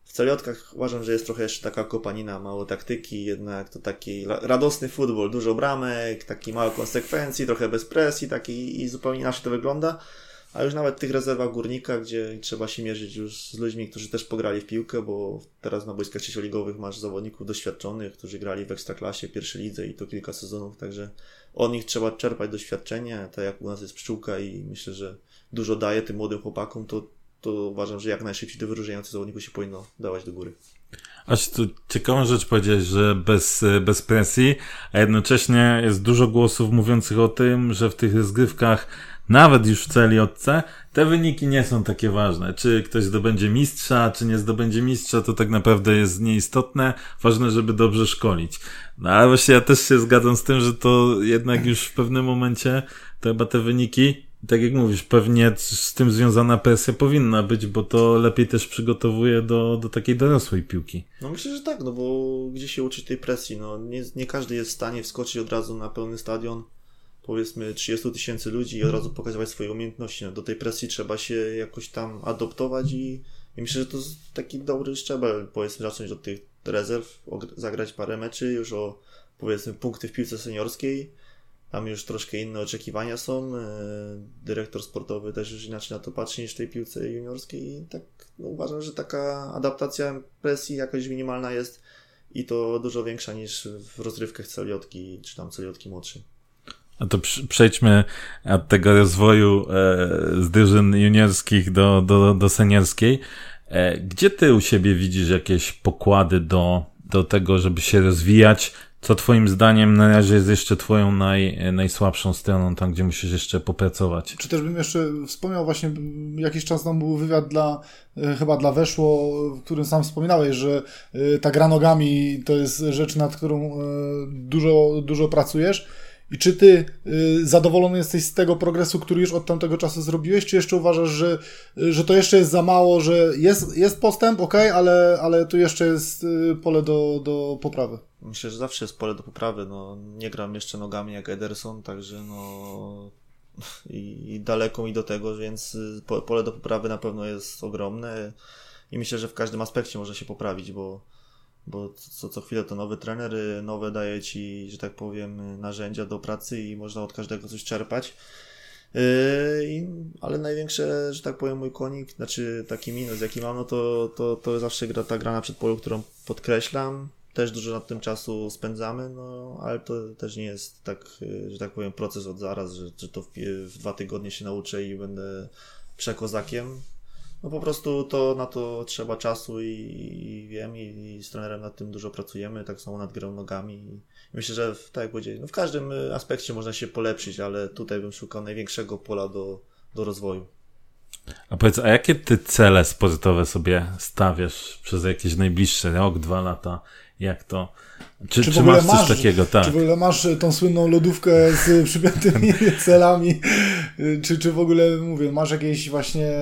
w celiotkach uważam, że jest trochę jeszcze taka kopanina, mało taktyki, jednak to taki radosny futbol, dużo bramek, taki mało konsekwencji, trochę bez presji, taki i zupełnie inaczej to wygląda. A już nawet w tych rezerwach górnika, gdzie trzeba się mierzyć już z ludźmi, którzy też pograli w piłkę, bo teraz na boiskach trzecioligowych masz zawodników doświadczonych, którzy grali w ekstraklasie, pierwszej lidze i to kilka sezonów, także od nich trzeba czerpać doświadczenie, tak jak u nas jest pszczółka i myślę, że dużo daje tym młodym chłopakom, to to uważam, że jak najszybciej do wyróżniających zawodników się powinno dawać do góry. Aż tu ciekawą rzecz powiedzieć, że bez, bez presji, a jednocześnie jest dużo głosów mówiących o tym, że w tych rozgrywkach, nawet już w celi odce, te wyniki nie są takie ważne. Czy ktoś zdobędzie mistrza, czy nie zdobędzie mistrza, to tak naprawdę jest nieistotne. Ważne, żeby dobrze szkolić. No ale właśnie ja też się zgadzam z tym, że to jednak już w pewnym momencie to chyba te wyniki tak jak mówisz, pewnie z tym związana presja powinna być, bo to lepiej też przygotowuje do, do takiej dorosłej piłki. No myślę, że tak, no bo gdzie się uczyć tej presji? No nie, nie każdy jest w stanie wskoczyć od razu na pełny stadion, powiedzmy 30 tysięcy ludzi i od razu pokazywać swoje umiejętności. No, do tej presji trzeba się jakoś tam adoptować i, i myślę, że to jest taki dobry szczebel, powiedzmy, zacząć od tych rezerw, zagrać parę meczy, już o powiedzmy punkty w piłce seniorskiej, tam już troszkę inne oczekiwania są. E, dyrektor sportowy też już inaczej na to patrzy niż w tej piłce juniorskiej i tak no, uważam, że taka adaptacja presji jakaś minimalna jest i to dużo większa niż w rozrywkach celiotki czy tam celiotki młodszej. A to przejdźmy od tego rozwoju e, z drużyn juniorskich do, do, do seniorskiej. E, gdzie ty u siebie widzisz jakieś pokłady do, do tego, żeby się rozwijać? Co twoim zdaniem na razie jest jeszcze twoją naj, najsłabszą stroną, tam gdzie musisz jeszcze popracować? Czy też bym jeszcze wspomniał właśnie, jakiś czas temu był wywiad dla, e, chyba dla Weszło, w którym sam wspominałeś, że ta gra nogami to jest rzecz, nad którą dużo, dużo pracujesz. I czy ty y, zadowolony jesteś z tego progresu, który już od tamtego czasu zrobiłeś, czy jeszcze uważasz, że, że to jeszcze jest za mało, że jest, jest postęp, ok, ale, ale tu jeszcze jest y, pole do, do poprawy? Myślę, że zawsze jest pole do poprawy. No, nie gram jeszcze nogami jak Ederson, także no i, i daleko mi do tego, więc y, pole do poprawy na pewno jest ogromne i myślę, że w każdym aspekcie może się poprawić, bo bo co, co chwilę to nowy trener, y, nowe daje ci, że tak powiem, narzędzia do pracy i można od każdego coś czerpać. Yy, ale największe, że tak powiem, mój konik, znaczy taki minus, jaki mam, no to, to, to zawsze gra, ta gra na przedpolu, którą podkreślam. Też dużo nad tym czasu spędzamy, no ale to też nie jest tak, y, że tak powiem, proces od zaraz, że, że to w, w dwa tygodnie się nauczę i będę przekozakiem no po prostu to na to trzeba czasu i, i wiem i, i, z trenerem nad tym dużo pracujemy, tak samo nad grą nogami i myślę, że w, tak jak powiedzieli, no w każdym y, aspekcie można się polepszyć, ale tutaj bym szukał największego pola do, do rozwoju. A powiedz, a jakie ty cele sportowe sobie stawiasz przez jakieś najbliższe rok, dwa lata? Jak to? Czy, czy, czy masz coś masz, takiego? Tak. Czy w ogóle masz tą słynną lodówkę z [laughs] przypiętymi [laughs] celami? Czy, czy w ogóle, mówię, masz jakieś właśnie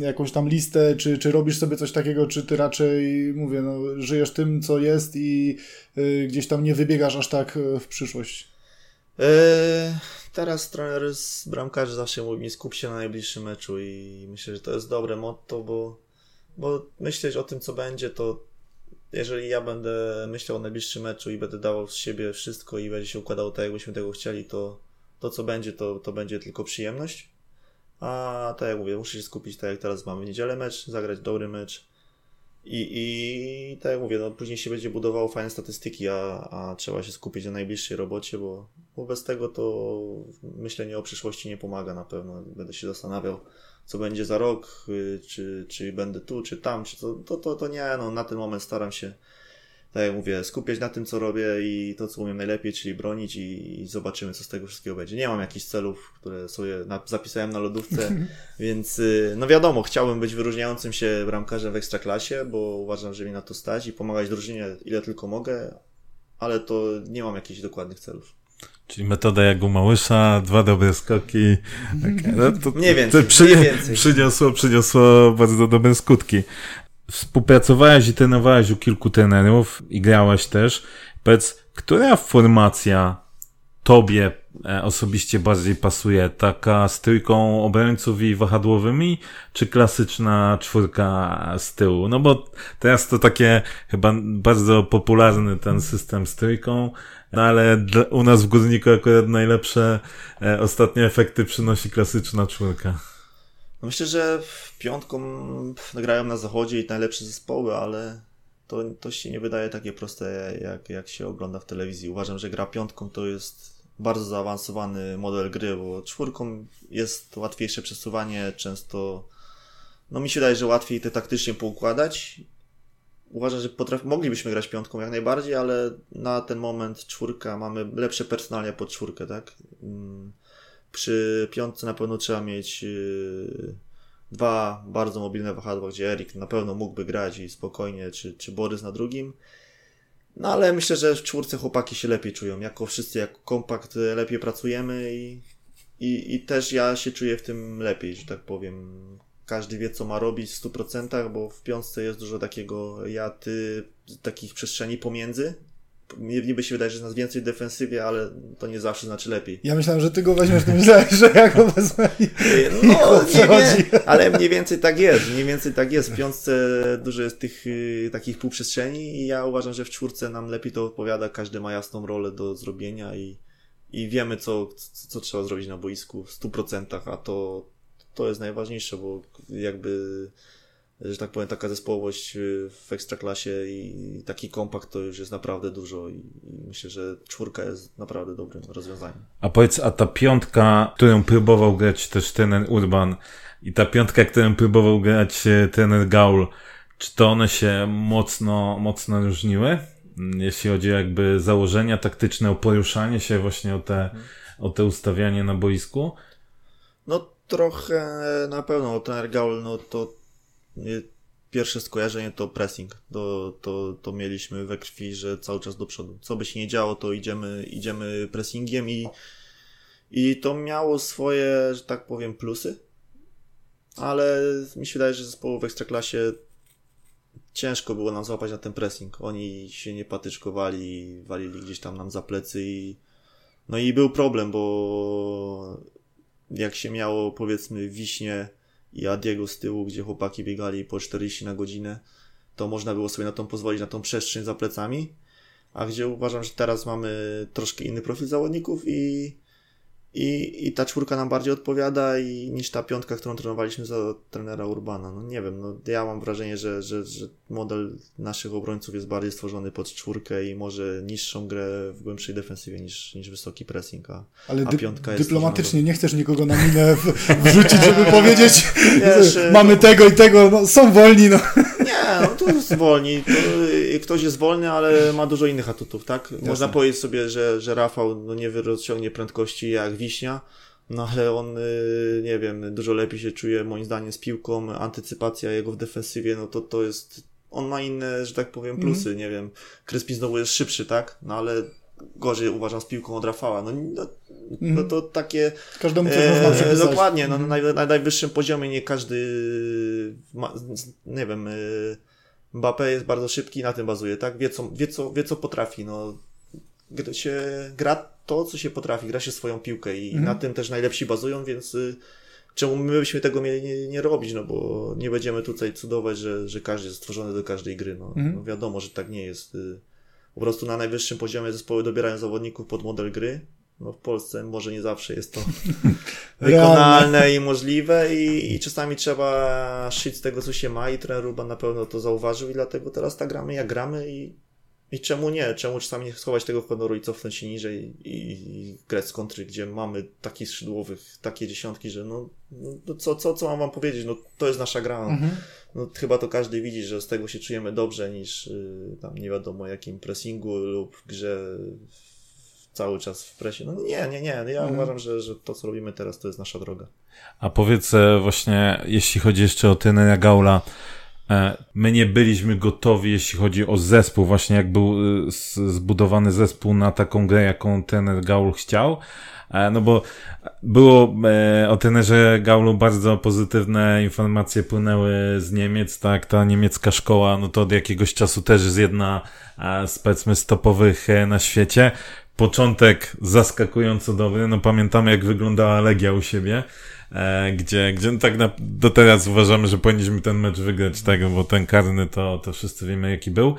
jakąś tam listę, czy, czy robisz sobie coś takiego, czy ty raczej, mówię, no, żyjesz tym, co jest i y, gdzieś tam nie wybiegasz aż tak w przyszłość? Yy, teraz trener z bramkarzy zawsze mówi mi skup się na najbliższym meczu i myślę, że to jest dobre motto, bo, bo myśleć o tym, co będzie, to jeżeli ja będę myślał o najbliższym meczu i będę dawał z siebie wszystko i będzie się układało tak, jakbyśmy tego chcieli, to to, co będzie, to, to będzie tylko przyjemność. A tak jak mówię, muszę się skupić, tak jak teraz mamy w niedzielę mecz, zagrać dobry mecz. I, i tak jak mówię, no później się będzie budowało fajne statystyki, a, a trzeba się skupić na najbliższej robocie, bo, bo bez tego to myślenie o przyszłości nie pomaga na pewno. Będę się zastanawiał, co będzie za rok, y, czy, czy będę tu, czy tam, czy to, to, to, to nie, no na ten moment staram się, tak jak mówię, skupiać na tym, co robię i to, co umiem najlepiej, czyli bronić i, i zobaczymy, co z tego wszystkiego będzie. Nie mam jakichś celów, które sobie na, zapisałem na lodówce, [laughs] więc y, no wiadomo, chciałbym być wyróżniającym się bramkarzem w Ekstraklasie, bo uważam, że mi na to stać i pomagać drużynie ile tylko mogę, ale to nie mam jakichś dokładnych celów. Czyli metoda jak u Małysza, dwa dobre skoki. Okay. No to, mniej więcej, to przy, więcej. Przyniosło, przyniosło bardzo dobre skutki. Współpracowałeś i trenowałeś u kilku trenerów i grałeś też. Powiedz, która formacja tobie e, osobiście bardziej pasuje? Taka z trójką obrońców i wahadłowymi, czy klasyczna czwórka z tyłu? No bo teraz to takie chyba bardzo popularny ten system z trójką, no ale u nas w Górniku akurat najlepsze e, ostatnie efekty przynosi klasyczna czwórka. No myślę, że piątką grają na zachodzie i najlepsze zespoły, ale to, to się nie wydaje takie proste, jak, jak się ogląda w telewizji. Uważam, że gra piątką to jest bardzo zaawansowany model gry, bo czwórką jest łatwiejsze przesuwanie, często no mi się wydaje, że łatwiej te taktycznie poukładać uważam, że potraf... moglibyśmy grać piątką jak najbardziej, ale na ten moment czwórka, mamy lepsze personalia pod czwórkę, tak? Mm, przy piątce na pewno trzeba mieć y, dwa bardzo mobilne wahadła, gdzie Erik na pewno mógłby grać i spokojnie, czy, czy Borys na drugim. No ale myślę, że w czwórce chłopaki się lepiej czują. Jako wszyscy, jako kompakt lepiej pracujemy i, i, i też ja się czuję w tym lepiej, że tak powiem każdy wie, co ma robić w 100%, bo w piątce jest dużo takiego ja, ty, takich przestrzeni pomiędzy. Niby się wydaje, że nas więcej w defensywie, ale to nie zawsze znaczy lepiej. Ja myślałem, że ty go weźmiesz, to myślałem, że ja go wezmę i No, nie, ale mniej więcej tak jest. Mniej więcej tak jest. W piątce dużo jest tych y, takich półprzestrzeni i ja uważam, że w czwórce nam lepiej to odpowiada. Każdy ma jasną rolę do zrobienia i, i wiemy, co, co, co trzeba zrobić na boisku w 100%, a to, to jest najważniejsze, bo jakby że tak powiem, taka zespołowość y, w ekstraklasie i taki kompakt to już jest naprawdę dużo i, myślę, że czwórka jest naprawdę dobrym rozwiązaniem. A powiedz, a ta piątka, którą próbował grać też ten Urban i ta piątka, którą próbował grać e, ten Gaul, czy to one się mocno, mocno różniły? Mm, jeśli chodzi jakby założenia taktyczne, o poruszanie się właśnie o te, o te ustawianie na boisku? Trochę na pewno, ten Gaul, no to pierwsze skojarzenie to pressing. To, to, to mieliśmy we krwi, że cały czas do przodu. Co by się nie działo, to idziemy, idziemy pressingiem i, i to miało swoje, że tak powiem, plusy. Ale mi się wydaje, że zespołu w Ekstraklasie ciężko było nam złapać na ten pressing. Oni się nie patyczkowali, walili gdzieś tam nam za plecy i no i był problem, bo jak się miało powiedzmy wiśnie i Adiego z tyłu, gdzie chłopaki biegali po 40 na godzinę, to można było sobie na tą pozwolić, na tą przestrzeń za plecami, a gdzie uważam, że teraz mamy troszkę inny profil zawodników i i, I ta czwórka nam bardziej odpowiada i, niż ta piątka, którą trenowaliśmy za trenera Urbana. No nie wiem, no ja mam wrażenie, że, że, że model naszych obrońców jest bardziej stworzony pod czwórkę i może niższą grę w głębszej defensywie niż, niż wysoki pressing, a, Ale a piątka dy, dyplomatycznie nie chcesz nikogo na minę [laughs] wrzucić, żeby powiedzieć Wiesz, mamy no, tego i tego, no, są wolni, no. Nie, no to jest wolni. To, ktoś jest wolny, ale ma dużo innych atutów, tak? Jasne. Można powiedzieć sobie, że, że Rafał no, nie rozciągnie prędkości jak Wiśnia, no ale on, y, nie wiem, dużo lepiej się czuje moim zdaniem z piłką, antycypacja jego w defensywie, no to to jest, on ma inne, że tak powiem, plusy, mm. nie wiem, Kryspin znowu jest szybszy, tak? No ale gorzej uważam z piłką od Rafała. No, no, no to takie. Każdemu coś e, można Dokładnie, no, na, na najwyższym poziomie nie każdy ma, nie wiem. E, Mbappé jest bardzo szybki na tym bazuje, tak? Wie co, wie co, wie co potrafi. No, się gra to, co się potrafi, gra się swoją piłkę i mhm. na tym też najlepsi bazują, więc y, czemu my byśmy tego mieli nie, nie, robić, no bo nie będziemy tutaj cudować, że, że każdy jest stworzony do każdej gry. No, mhm. no wiadomo, że tak nie jest. Y, po prostu na najwyższym poziomie zespoły dobierają zawodników pod model gry. No w Polsce może nie zawsze jest to [laughs] wykonalne i możliwe i, i czasami trzeba szyć z tego, co się ma i trener Ruban na pewno to zauważył i dlatego teraz tak gramy jak gramy i, i czemu nie? Czemu czasami nie schować tego honoru i cofnąć się niżej i, i grać z kontry, gdzie mamy takich skrzydłowych, takie dziesiątki, że no, no co, co, co mam wam powiedzieć? No to jest nasza gra. Mhm no, chyba to każdy widzi, że z tego się czujemy dobrze niż y, tam nie wiadomo jakim pressingu lub grze cały czas w presie. No nie, nie, nie. Ja mhm. uważam, że, że to, co robimy teraz, to jest nasza droga. A powiedz e, właśnie, jeśli chodzi jeszcze o Tynera Gaula, e, my nie byliśmy gotowi, jeśli chodzi o zespół, właśnie jak był e, zbudowany zespół na taką grę, jaką ten Gaul chciał, no bo było o tenerze Gaulu bardzo pozytywne informacje płynęły z Niemiec, tak, ta niemiecka szkoła, no to od jakiegoś czasu też jest jedna z powiedzmy stopowych na świecie. Początek zaskakująco dobry, no pamiętamy jak wyglądała Legia u siebie, gdzie, gdzie no tak na, do teraz uważamy, że powinniśmy ten mecz wygrać, tak, bo ten karny to, to wszyscy wiemy jaki był.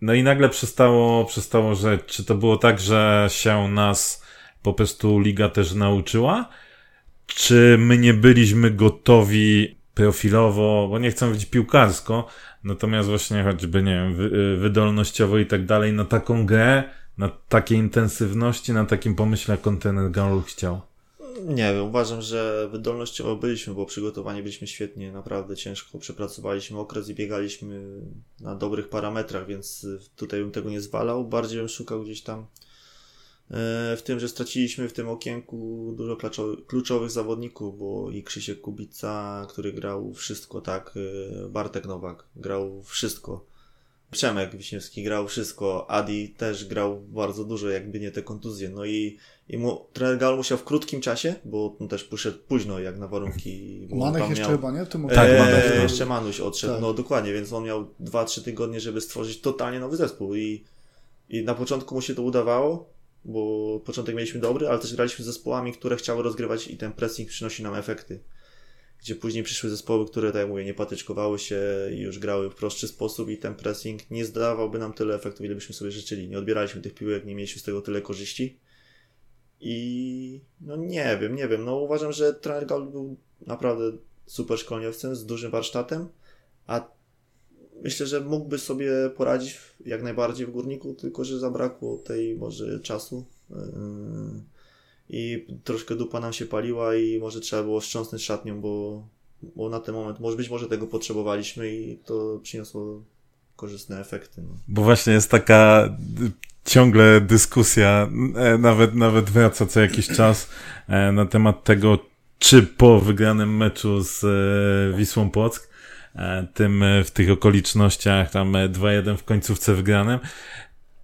No i nagle przestało, przestało, że czy to było tak, że się nas po prostu liga też nauczyła? Czy my nie byliśmy gotowi profilowo, bo nie chcę mówić piłkarsko, natomiast właśnie choćby, nie wiem, wy, wydolnościowo i tak dalej, na taką grę, na takiej intensywności, na takim pomyśle, jak kontener Gaul chciał? Nie wiem, uważam, że wydolnościowo byliśmy, bo przygotowani byliśmy świetnie, naprawdę ciężko przepracowaliśmy okres i biegaliśmy na dobrych parametrach, więc tutaj bym tego nie zwalał. Bardziej bym szukał gdzieś tam E, w tym, że straciliśmy w tym okienku dużo kluczowych zawodników, bo i Krzysiek Kubica, który grał wszystko, tak, e, Bartek Nowak grał wszystko, Przemek Wiśniewski grał wszystko, Adi też grał bardzo dużo, jakby nie te kontuzje, no i, i mu, trener Gal musiał w krótkim czasie, bo on też poszedł późno jak na warunki. Manech jeszcze miał, chyba, nie? Tym tak, e, Manech, no. jeszcze Manuś odszedł, tak. no dokładnie, więc on miał 2-3 tygodnie, żeby stworzyć totalnie nowy zespół i, i na początku mu się to udawało, bo początek mieliśmy dobry, ale też graliśmy z zespołami, które chciały rozgrywać i ten pressing przynosi nam efekty. Gdzie później przyszły zespoły, które, tak jak mówię, nie patyczkowały się i już grały w prostszy sposób i ten pressing nie zdawałby nam tyle efektów, ile byśmy sobie życzyli. Nie odbieraliśmy tych piłek, nie mieliśmy z tego tyle korzyści. I no nie wiem, nie wiem. No uważam, że trener Gal był naprawdę super szkoleniowcem z dużym warsztatem, a myślę, że mógłby sobie poradzić jak najbardziej w górniku, tylko że zabrakło tej może czasu. Yy, I troszkę dupa nam się paliła i może trzeba było wstrząsnąć szatnią, bo, bo na ten moment może być może tego potrzebowaliśmy i to przyniosło korzystne efekty. No. Bo właśnie jest taka ciągle dyskusja, e, nawet, nawet wraca co jakiś czas e, na temat tego, czy po wygranym meczu z e, Wisłą Płock, tym w tych okolicznościach, tam 2-1 w końcówce wygranym.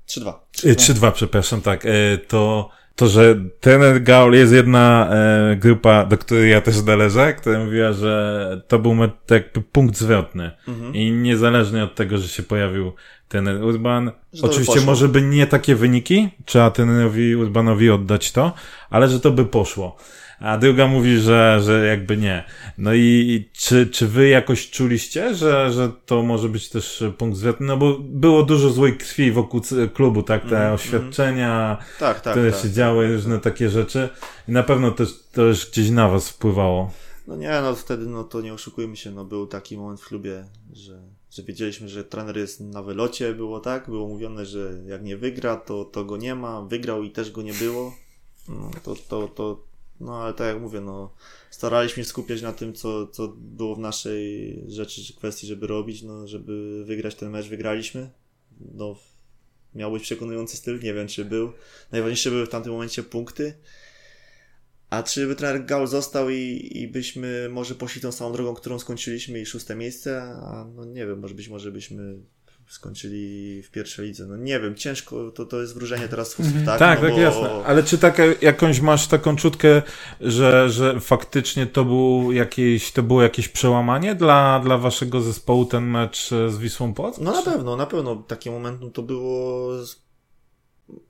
3-2. 3-2, przepraszam, tak. To, to, że trener Gaul jest jedna e, grupa, do której ja też należę, która mówiła, że to był jakby punkt zwrotny. Mhm. I niezależnie od tego, że się pojawił trener Urban, oczywiście może by nie takie wyniki, trzeba trenerowi Urbanowi oddać to, ale że to by poszło a druga mówi, że, że jakby nie. No i czy, czy wy jakoś czuliście, że, że to może być też punkt zwrotny? No bo było dużo złej krwi wokół klubu, tak? Te mm, oświadczenia, mm. Tak, tak, które tak. się działy, różne takie rzeczy. I na pewno też, też gdzieś na was wpływało. No nie, no wtedy, no to nie oszukujmy się, no był taki moment w klubie, że, że wiedzieliśmy, że trener jest na wylocie, było tak, było mówione, że jak nie wygra, to, to go nie ma, wygrał i też go nie było. No, to, to, to, no ale tak jak mówię, no staraliśmy się skupiać na tym, co, co było w naszej rzeczy czy kwestii, żeby robić, no żeby wygrać ten mecz, wygraliśmy. No miał być przekonujący styl, nie wiem czy był. Najważniejsze były w tamtym momencie punkty. A czy by trener Gaul został i, i byśmy może poszli tą samą drogą, którą skończyliśmy i szóste miejsce? A no nie wiem, może być może byśmy skończyli w pierwszej lidze. No nie wiem, ciężko, to, to jest wróżenie teraz z mhm. tak? Tak, no tak, bo... jasne. Ale czy tak, jakąś masz taką czutkę, że, że faktycznie to, był jakieś, to było jakieś przełamanie dla, dla waszego zespołu ten mecz z Wisłą Płock? No na pewno, na pewno taki moment no, to było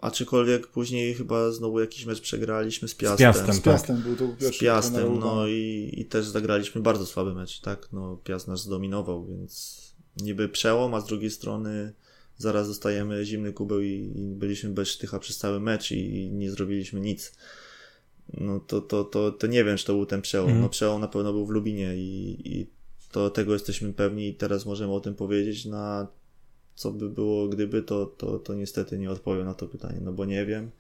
aczkolwiek później chyba znowu jakiś mecz przegraliśmy z Piastem. Z Piastem, z Piastem tak. był to pierwszy. Z Piastem, no i, i też zagraliśmy bardzo słaby mecz, tak? No Piast nas zdominował, więc niby przełom, a z drugiej strony zaraz dostajemy zimny kubeł i, i byliśmy bez sztycha przez cały mecz i, i, nie zrobiliśmy nic. No to, to, to, to nie wiem, czy to był ten przełom. Mm. No przełom na pewno był w Lubinie i, i to tego jesteśmy pewni i teraz możemy o tym powiedzieć. Na co by było gdyby, to, to, to niestety nie odpowiem na to pytanie, no bo nie wiem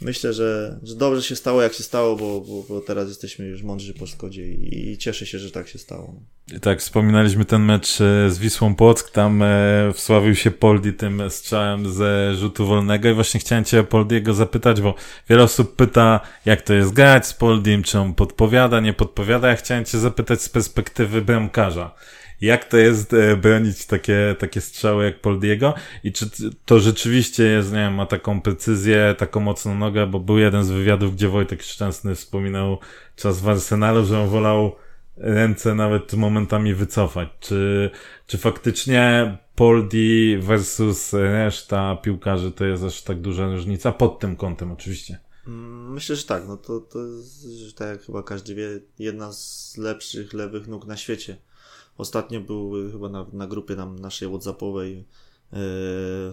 myślę, że, że dobrze się stało, jak się stało, bo, bo, bo teraz jesteśmy już mądrzy po szkodzie i, i, cieszę się, że tak się stało. Tak, wspominaliśmy ten mecz e, z Wisłą Płock, tam e, wsławił się Poldi tym strzałem ze rzutu wolnego i właśnie chciałem cię Poldiego zapytać, bo wiele osób pyta, jak to jest grać z Poldim, czy on podpowiada, nie podpowiada. Ja chciałem cię zapytać z perspektywy bramkarza jak to jest e, bronić takie, takie strzały jak Poldiego i czy to rzeczywiście jest, nie wiem, ma taką precyzję, taką mocną nogę, bo był jeden z wywiadów, gdzie Wojtek Szczęsny wspominał czas w Arsenalu, że on wolał ręce nawet momentami wycofać. Czy, czy faktycznie Poldi versus reszta piłkarzy to jest aż tak duża różnica? Pod tym kątem oczywiście. Mm, myślę, że tak. No to, to jest, tak jak chyba każdy wie, jedna z lepszych lewych nóg na świecie. Ostatnio był chyba na, na grupie nam naszej Whatsappowej yy,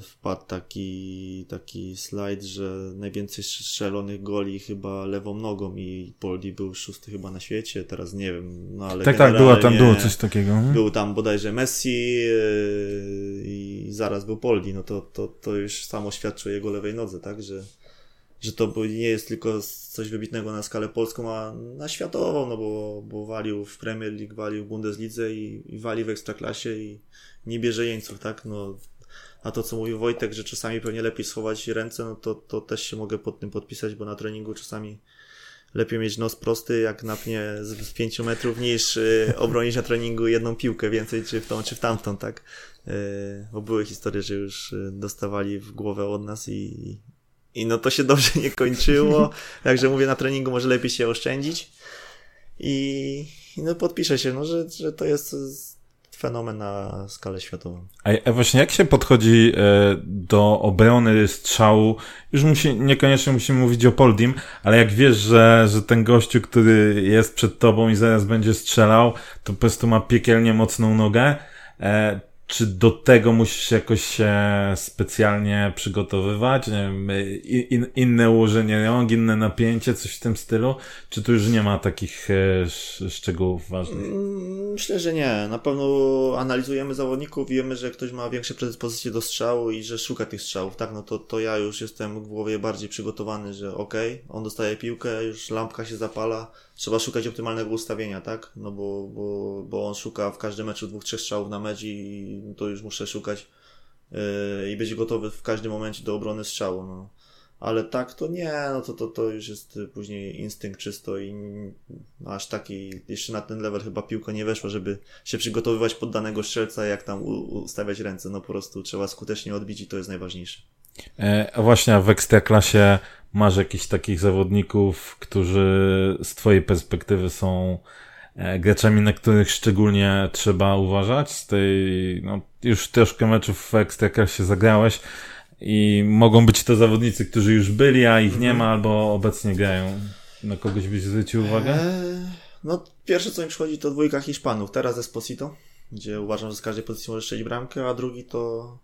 wpadł taki, taki slajd, że najwięcej strzelonych goli chyba lewą nogą i Poldi był szósty chyba na świecie, teraz nie wiem, no ale Tak, tak, była tam, było coś takiego. Hmm? Był tam bodajże Messi yy, i zaraz był Poldi, no to, to, to już samo świadczy o jego lewej nodze, tak, że że to nie jest tylko coś wybitnego na skalę polską, a na światową, no bo, bo walił w Premier League, walił w Bundeslidze i, i wali w Ekstraklasie i nie bierze jeńców, tak? No, a to, co mówił Wojtek, że czasami pewnie lepiej schować ręce, no to, to też się mogę pod tym podpisać, bo na treningu czasami lepiej mieć nos prosty, jak napnie z, z 5 metrów, niż y, obronić na treningu jedną piłkę więcej, czy w tą, czy w tamtą, tak? Y, bo były historie, że już y, dostawali w głowę od nas i, i no to się dobrze nie kończyło. [laughs] Także mówię, na treningu może lepiej się oszczędzić. I, i no podpiszę się, no, że, że to jest fenomen na skalę światową. A właśnie jak się podchodzi e, do obrony strzału? Już musi, niekoniecznie musimy mówić o Poldim, ale jak wiesz, że, że ten gościu, który jest przed tobą i zaraz będzie strzelał, to po prostu ma piekielnie mocną nogę, e, czy do tego musisz jakoś się specjalnie przygotowywać? Nie wiem, in, inne ułożenie rąk, inne napięcie, coś w tym stylu? Czy tu już nie ma takich e, szczegółów ważnych? Mm, myślę, że nie. Na pewno analizujemy zawodników, wiemy, że ktoś ma większe predyspozycje do strzału i że szuka tych strzałów. Tak, no to, to ja już jestem w głowie bardziej przygotowany, że okej, okay, on dostaje piłkę, już lampka się zapala, trzeba szukać optymalnego ustawienia, tak? No bo, bo, bo on szuka w każdym meczu dwóch, trzech strzałów na mecz i to już muszę szukać yy, i być gotowy w każdym momencie do obrony strzału, no. Ale tak to nie, no to, to, to już jest później instynkt czysto i aż taki, jeszcze na ten level chyba piłka nie weszła, żeby się przygotowywać pod danego strzelca, jak tam ustawiać ręce, no po prostu trzeba skutecznie odbić i to jest najważniejsze. E, właśnie w Ekstraklasie masz jakichś takich zawodników, którzy z twojej perspektywy są e, graczami, na których szczególnie trzeba uważać. Z tej, no, już troszkę meczów w Ekstraklasie zagrałeś i mogą być to zawodnicy, którzy już byli, a ich nie mhm. ma, albo obecnie grają. Na kogoś byś zwrócił uwagę? Eee, no, pierwsze co mi przychodzi to dwójka Hiszpanów. Teraz Esposito, gdzie uważam, że z każdej pozycji może strzelić bramkę, a drugi to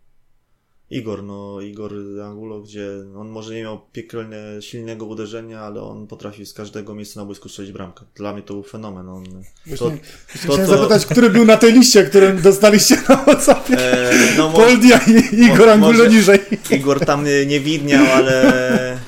Igor, no Igor Angulo, gdzie on może nie miał piekielnie silnego uderzenia, ale on potrafi z każdego miejsca na boisku strzelić bramkę. Dla mnie to był fenomen. On, właśnie, to, to, chciałem to, zapytać, który był na tej liście, którym dostaliście na WhatsAppie? E, no, Poldia i Igor Angulo niżej. Igor tam nie, nie widniał, ale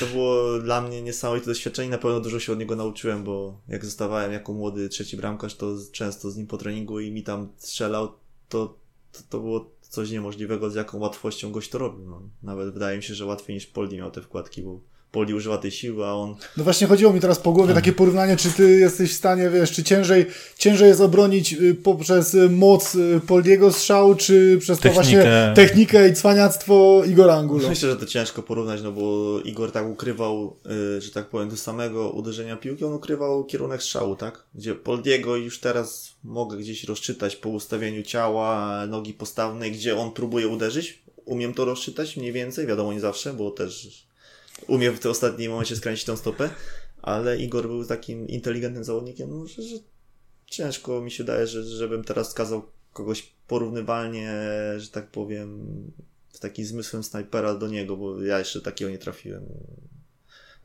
to było dla mnie niesamowite doświadczenie. Na pewno dużo się od niego nauczyłem, bo jak zostawałem jako młody trzeci bramkarz, to często z nim po treningu i mi tam strzelał, to, to, to było coś niemożliwego, z jaką łatwością gość to robił. No. Nawet wydaje mi się, że łatwiej niż Poldi miał te wkładki, bo Poli używa tej siły, a on... No właśnie chodziło mi teraz po głowie takie porównanie, czy ty jesteś w stanie, wiesz, czy ciężej, ciężej jest obronić y, poprzez moc y, Poliego strzału, czy przez technikę. to właśnie technikę i cwaniactwo Igora Angulo? Myślę, że to ciężko porównać, no bo Igor tak ukrywał, y, że tak powiem, do samego uderzenia piłki, on ukrywał kierunek strzału, tak? Gdzie Poliego już teraz mogę gdzieś rozczytać po ustawieniu ciała, nogi postawnej, gdzie on próbuje uderzyć. Umiem to rozczytać mniej więcej, wiadomo nie zawsze, bo też umie w tym ostatnim momencie skręcić tą stopę, ale Igor był takim inteligentnym zawodnikiem, no, że, że ciężko mi się daje, że, żebym teraz skazał kogoś porównywalnie, że tak powiem, z takim zmysłem snajpera do niego, bo ja jeszcze takiego nie trafiłem.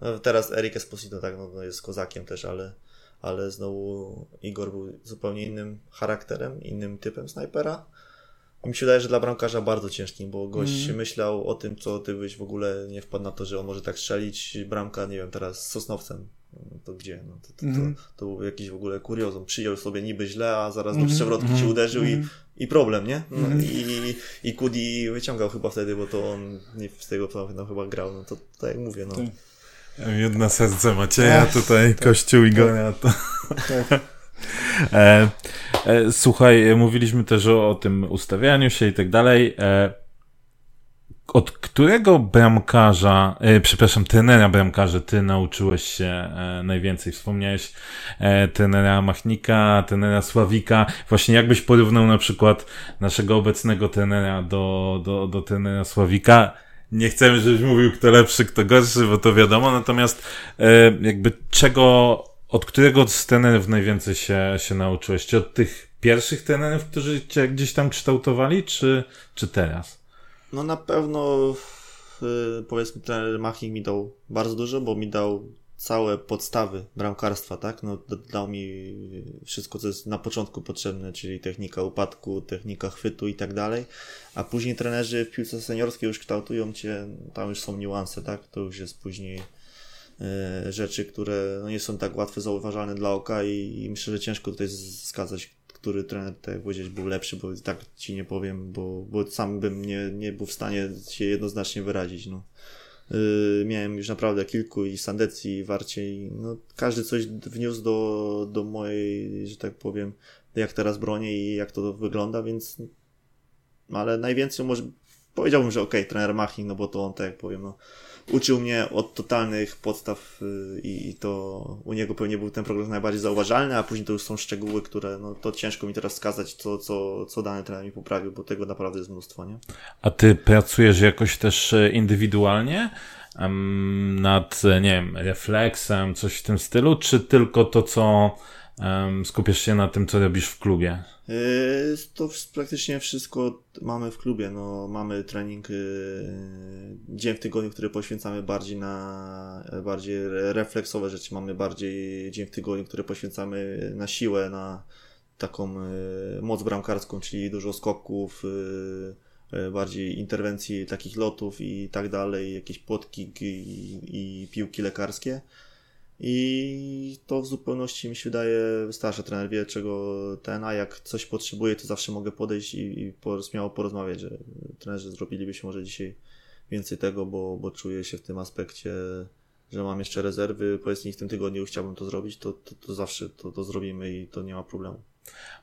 No, teraz Erik Esposito tak, no, jest kozakiem też, ale, ale znowu Igor był zupełnie innym charakterem, innym typem snajpera mi się wydaje, że dla bramkarza bardzo ciężkim, bo gość mm. myślał o tym, co ty byś w ogóle nie wpadł na to, że on może tak strzelić. Bramka, nie wiem, teraz z Sosnowcem. No to gdzie? No to, to, mm. to, mhm. to, był jakiś w ogóle kuriozum. Przyjął sobie niby źle, a zaraz mm. do przewrotki mm. ci uderzył i, mhm. i problem, nie? No. I, I Kudi wyciągał chyba wtedy, bo to on nie z tego no, chyba grał. No to tak jak mówię, no. Jedno serce Macieja, tutaj tak, kościół Igora. To... Tak. E, e, słuchaj, mówiliśmy też o, o, tym ustawianiu się i tak dalej. E, od którego bramkarza, e, przepraszam, trenera bramkarza ty nauczyłeś się e, najwięcej? Wspomniałeś e, trenera Machnika, trenera Sławika. Właśnie jakbyś porównał na przykład naszego obecnego trenera do, do, do trenera Sławika? Nie chcemy, żebyś mówił, kto lepszy, kto gorszy, bo to wiadomo, natomiast e, jakby czego od którego z trenerów najwięcej się, się nauczyłeś? Czy od tych pierwszych trenerów, którzy cię gdzieś tam kształtowali, czy, czy teraz? No na pewno yy, powiedzmy trener Maching mi dał bardzo dużo, bo mi dał całe podstawy bramkarstwa, tak? No, dał mi wszystko, co jest na początku potrzebne, czyli technika upadku, technika chwytu i tak dalej, a później trenerzy w piłce seniorskiej już kształtują cię, tam już są niuanse, tak? To już jest później rzeczy, które no nie są tak łatwo zauważalne dla oka i, i myślę, że ciężko tutaj wskazać, który trener, tak jak powiedzieć, był lepszy, bo tak ci nie powiem, bo, bo sam bym nie, nie był w stanie się jednoznacznie wyrazić. No. Yy, miałem już naprawdę kilku i Sandecji, i Warcie i no, każdy coś wniósł do, do mojej, że tak powiem, jak teraz bronię i jak to wygląda, więc ale najwięcej może powiedziałbym, że okej, okay, trener Maching, no bo to on, tak jak powiem, no, uczył mnie od totalnych podstaw y, i, i, to u niego pewnie był ten progres najbardziej zauważalny, a później to już są szczegóły, które no to ciężko mi teraz wskazać, co, co, co dany trener mi poprawił, bo tego naprawdę jest mnóstwo, nie? A ty pracujesz jakoś też e, indywidualnie? nad, e, nie wiem, refleksem, coś w tym stylu, czy tylko to, co um, skupiasz się na tym, co robisz w klubie? Yy, to praktycznie wszystko mamy w klubie. No, mamy trening yy, dzień w tygodniu, który poświęcamy bardziej na bardziej refleksowe rzeczy. Mamy bardziej dzień w tygodniu, który poświęcamy na siłę, na taką yy, moc bramkarską, czyli dużo skoków, bardziej interwencji takich lotów i tak dalej, jakieś płotki i, i piłki lekarskie. I to w zupełności mi się wydaje wystarczy. Trener wie, czego ten, a jak coś potrzebuje, to zawsze mogę podejść i, i śmiało porozmawiać, że trenerzy zrobilibyśmy może dzisiaj więcej tego, bo, bo czuję się w tym aspekcie, że mam jeszcze rezerwy. Powiedzmy, w tym tygodniu chciałbym to zrobić, to, to, to zawsze to, to zrobimy i to nie ma problemu.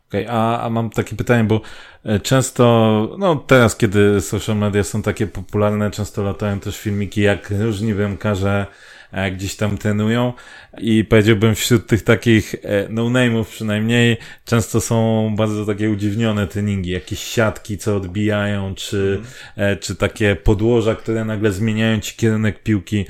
Okej, okay, a, a mam takie pytanie, bo e, często, no teraz, kiedy social media są takie popularne, często latają też filmiki, jak różni bramkarze gdzieś tam trenują i powiedziałbym wśród tych takich e, no-name'ów przynajmniej często są bardzo takie udziwnione treningi, jakieś siatki, co odbijają, czy, mm. czy takie podłoża, które nagle zmieniają ci kierunek piłki.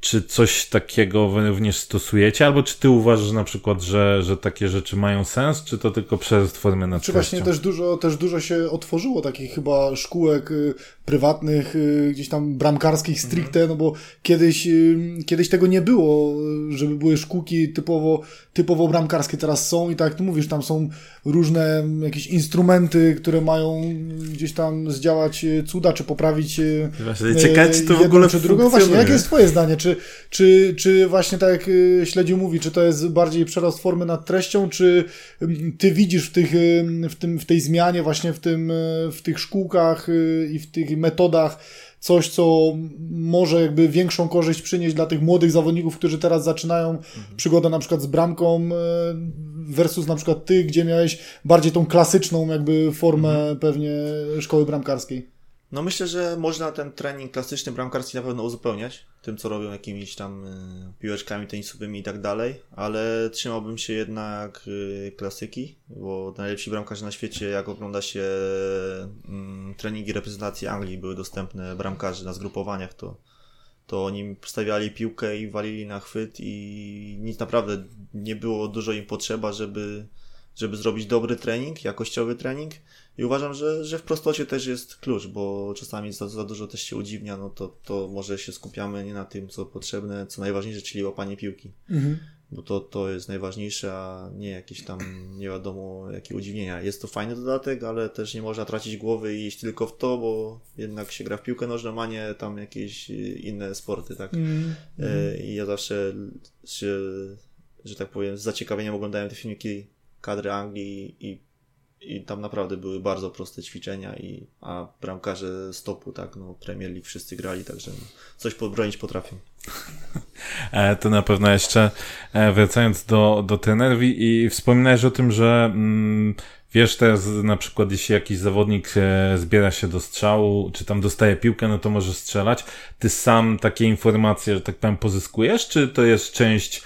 Czy coś takiego wy również stosujecie? Albo czy ty uważasz na przykład, że, że takie rzeczy mają sens, czy to tylko przez formy nad Czy właśnie też dużo, też dużo się otworzyło takich chyba szkółek y, prywatnych, y, gdzieś tam bramkarskich stricte, mm. no bo kiedyś, y, kiedyś tego nie było, żeby były szkółki typowo, typowo bramkarskie, teraz są i tak jak ty mówisz, tam są różne jakieś instrumenty, które mają gdzieś tam zdziałać cuda, czy poprawić Właśnie, ciekawe, czy to w ogóle czy drugą. Właśnie, jakie jest twoje zdanie? Czy, czy, czy właśnie tak jak y, Śledziu mówi, czy to jest bardziej przerost formy nad treścią, czy mm, ty widzisz w, tych, y, w, tym, w tej zmianie właśnie w, tym, y, w tych szkółkach i w tych metodach coś, co może jakby większą korzyść przynieść dla tych młodych zawodników, którzy teraz zaczynają mhm. przygodę na przykład z bramką versus na przykład ty, gdzie miałeś bardziej tą klasyczną jakby formę mhm. pewnie szkoły bramkarskiej. No myślę, że można ten trening klasyczny bramkarski na pewno uzupełniać tym, co robią jakimiś tam y, piłeczkami tenisowymi i tak dalej, ale trzymałbym się jednak y, klasyki, bo najlepsi bramkarze na świecie, jak ogląda się y, treningi reprezentacji Anglii, były dostępne bramkarzy na zgrupowaniach, to, to oni stawiali piłkę i walili na chwyt i nic naprawdę nie było dużo im potrzeba, żeby, żeby zrobić dobry trening, jakościowy trening i uważam, że, że w prostocie też jest klucz, bo czasami za, za dużo też się udziwnia, no to, to może się skupiamy nie na tym, co potrzebne, co najważniejsze, czyli łapanie piłki. Mhm. Bo to, to jest najważniejsze, a nie jakieś tam nie wiadomo jakie udziwnienia. Jest to fajny dodatek, ale też nie można tracić głowy i iść tylko w to, bo jednak się gra w piłkę nożną, a nie tam jakieś inne sporty, tak? Mhm. E, I ja zawsze się, że tak powiem, z zaciekawieniem oglądałem te filmiki kadry Anglii i i tam naprawdę były bardzo proste ćwiczenia, i, a bramkarze stopu, tak, no Premier League wszyscy grali, także no, coś podbronić potrafią. [laughs] E, to na pewno jeszcze e, wracając do, do trenerów i wspominałeś o tym, że mm, Wiesz teraz na przykład, jeśli jakiś zawodnik e, zbiera się do strzału, czy tam dostaje piłkę, no to może strzelać. Ty sam takie informacje, że tak powiem, pozyskujesz, czy to jest część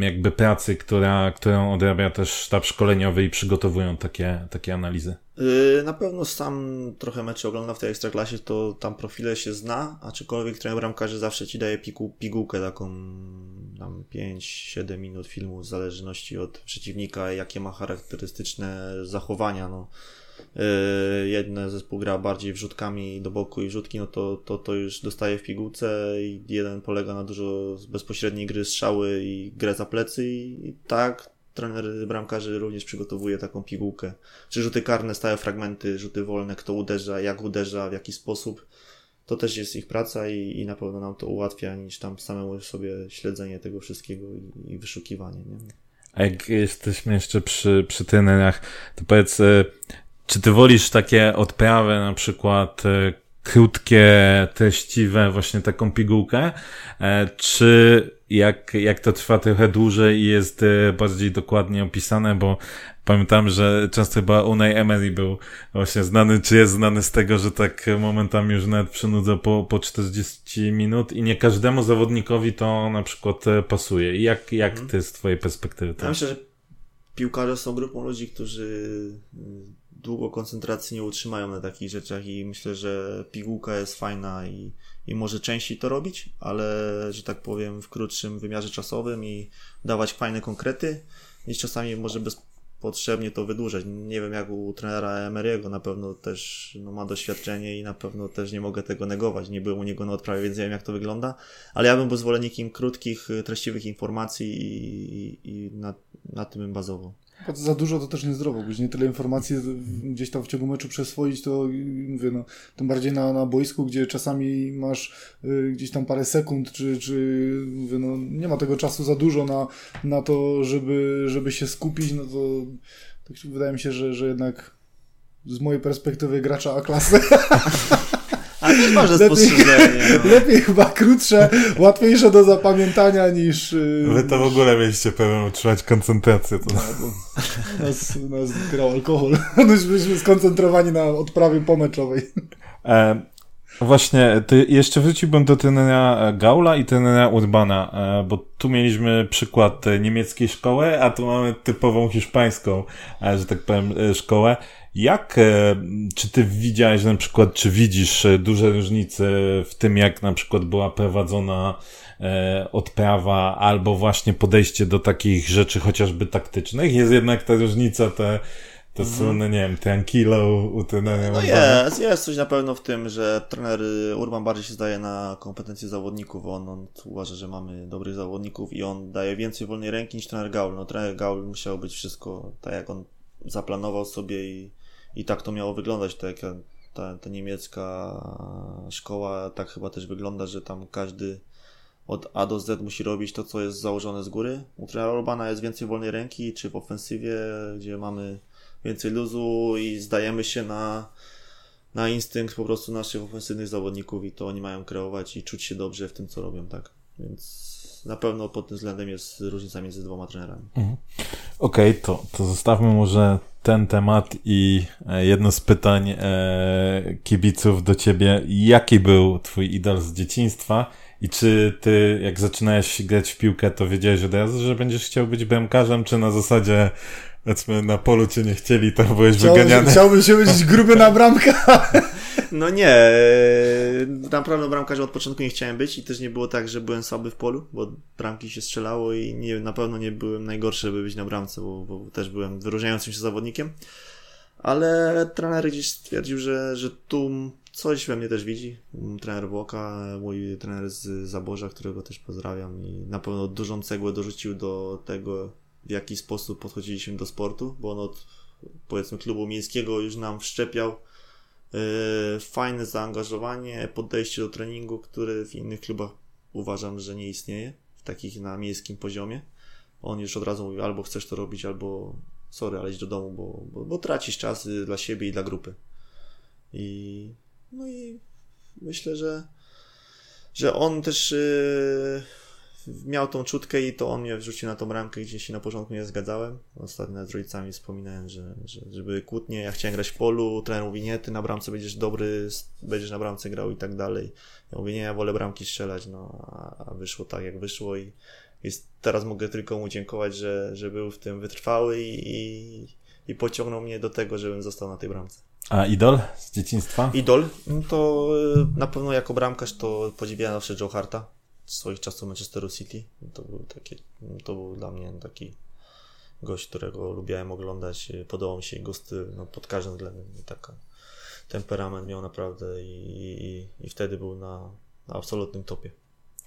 jakby pracy, która, którą odrabia też sztab szkoleniowy i przygotowują takie, takie analizy? Y, na pewno sam trochę meczy oglądam w tej ekstraklasie, to tam profile się zna, aczkolwiek trener bramkarzy zawsze ci daje pigułkę taką tam 5-7 minut filmu w zależności od przeciwnika, jakie ma charakterystyczne zachowania. No. Yy, jedne zespół gra bardziej wrzutkami do boku i wrzutki, no to, to, to już dostaje w pigułce i jeden polega na dużo bezpośredniej gry strzały i grę za plecy i, i tak trener bramkarzy również przygotowuje taką pigułkę. Czy rzuty karne, stałe fragmenty, rzuty wolne, kto uderza, jak uderza, w jaki sposób to też jest ich praca i, i na pewno nam to ułatwia niż tam samemu sobie śledzenie tego wszystkiego i, i wyszukiwanie. Nie? A jak jesteśmy jeszcze przy, przy trenerach, to powiedz, e, czy ty wolisz takie odprawy, na przykład e, krótkie, treściwe, właśnie taką pigułkę, e, czy jak, jak to trwa trochę dłużej i jest bardziej dokładnie opisane, bo Pamiętam, że często chyba Unai Emery był właśnie znany, czy jest znany z tego, że tak momentami już nawet przynudza po, po 40 minut i nie każdemu zawodnikowi to na przykład e, pasuje. I jak, jak mhm. ty z twojej perspektywy? Ja myślę, że piłkarze są grupą ludzi, którzy długo koncentracji nie utrzymają na takich rzeczach i myślę, że pigułka jest fajna i, i może częściej to robić, ale że tak powiem w krótszym wymiarze czasowym i dawać fajne konkrety niż czasami może bezpotrzebnie to wydłużać. Nie wiem jak u trenera Emery'ego, na pewno też no, ma doświadczenie i na pewno też nie mogę tego negować. Nie byłem u niego na odprawie, więc wiem jak to wygląda, ale ja bym był zwolennikiem krótkich, treściwych informacji i, i, i na, na tym bym bazował. Za dużo to też niezdrowo, gdzieś nie tyle informacji gdzieś tam w ciągu meczu przeswoić, to mówię, no, tym bardziej na, na boisku, gdzie czasami masz y, gdzieś tam parę sekund, czy, czy mówię, no, nie ma tego czasu za dużo na, na to, żeby, żeby się skupić, no to tak wydaje mi się, że, że jednak z mojej perspektywy gracza A klasy [laughs] Ale też masz spostrzeżenie. No. [laughs] Lepiej chyba krótsze, łatwiejsze do zapamiętania niż... Yy, Wy to w ogóle mieliście pewnie utrzymać koncentrację. To... No, nas, nas grał alkohol. [laughs] Byliśmy skoncentrowani na odprawie pomeczowej. E, właśnie, ty jeszcze wróciłbym do trenera Gaula i trenera Urbana, e, bo tu mieliśmy przykład niemieckiej szkoły, a tu mamy typową hiszpańską, e, że tak powiem, e, szkołę. Jak, e, czy ty widziałeś na przykład, czy widzisz e, duże różnice w tym, jak na przykład była prowadzona e, odprawa, albo właśnie podejście do takich rzeczy chociażby taktycznych? Jest jednak ta różnica, te, to mhm. słynne, nie wiem, tranquilo u trenera No jest, jest coś na pewno w tym, że trener Urban bardziej się zdaje na kompetencje zawodników. On, on uważa, że mamy dobrych zawodników i on daje więcej wolnej ręki niż trener Gaul. No trener Gaul musiał być wszystko tak, jak on zaplanował sobie i i tak to miało wyglądać, tak ta, ta niemiecka szkoła tak chyba też wygląda, że tam każdy od A do Z musi robić to, co jest założone z góry. U trenera Urbana jest więcej wolnej ręki, czy w ofensywie, gdzie mamy więcej luzu i zdajemy się na, na instynkt po prostu naszych ofensywnych zawodników i to oni mają kreować i czuć się dobrze w tym, co robią, tak? Więc na pewno pod tym względem jest różnica między dwoma trenerami. Mhm. Okej, okay, to, to zostawmy może ten temat i e, jedno z pytań e, kibiców do ciebie. Jaki był twój idol z dzieciństwa i czy ty, jak zaczynałeś grać w piłkę, to wiedziałeś od razu, że będziesz chciał być bramkarzem, czy na zasadzie powiedzmy na polu cię nie chcieli, to byłeś Chciał, wyganiany? Chciałbym się być gruby na bramkę. [laughs] No nie, naprawdę bramkarza od początku nie chciałem być i też nie było tak, że byłem słaby w polu, bo bramki się strzelało i nie, na pewno nie byłem najgorszy, żeby być na bramce, bo, bo też byłem wyróżniającym się zawodnikiem. Ale trener gdzieś stwierdził, że, że tu coś we mnie też widzi. Trener Włoka, mój trener z Zaborza, którego też pozdrawiam i na pewno dużą cegłę dorzucił do tego, w jaki sposób podchodziliśmy do sportu, bo on od powiedzmy klubu miejskiego już nam wszczepiał fajne zaangażowanie, podejście do treningu, które w innych klubach uważam, że nie istnieje, w takich na miejskim poziomie. On już od razu mówił, albo chcesz to robić, albo sorry, ale idź do domu, bo, bo, bo tracisz czas dla siebie i dla grupy. I no i myślę, że że on też yy, miał tą czutkę i to on mnie wrzucił na tą ramkę, gdzie się na początku nie zgadzałem. Ostatnio z rodzicami wspominałem, że, że, że były kłótnie, ja chciałem grać w polu, trener mówi, nie, ty na bramce będziesz dobry, będziesz na bramce grał i tak dalej. Ja mówię, nie, ja wolę bramki strzelać, no, a wyszło tak, jak wyszło i jest, teraz mogę tylko mu dziękować, że, że był w tym wytrwały i, i, i pociągnął mnie do tego, żebym został na tej bramce. A idol z dzieciństwa? Idol? No to y, na pewno jako bramkarz to podziwiałem zawsze Joe Harta swoich czasów Manchesteru City. To był, taki, to był dla mnie taki gość, którego lubiałem oglądać. Podobał mi się jego styl no, pod każdym względem. Taka temperament miał naprawdę i, i, i wtedy był na, na absolutnym topie.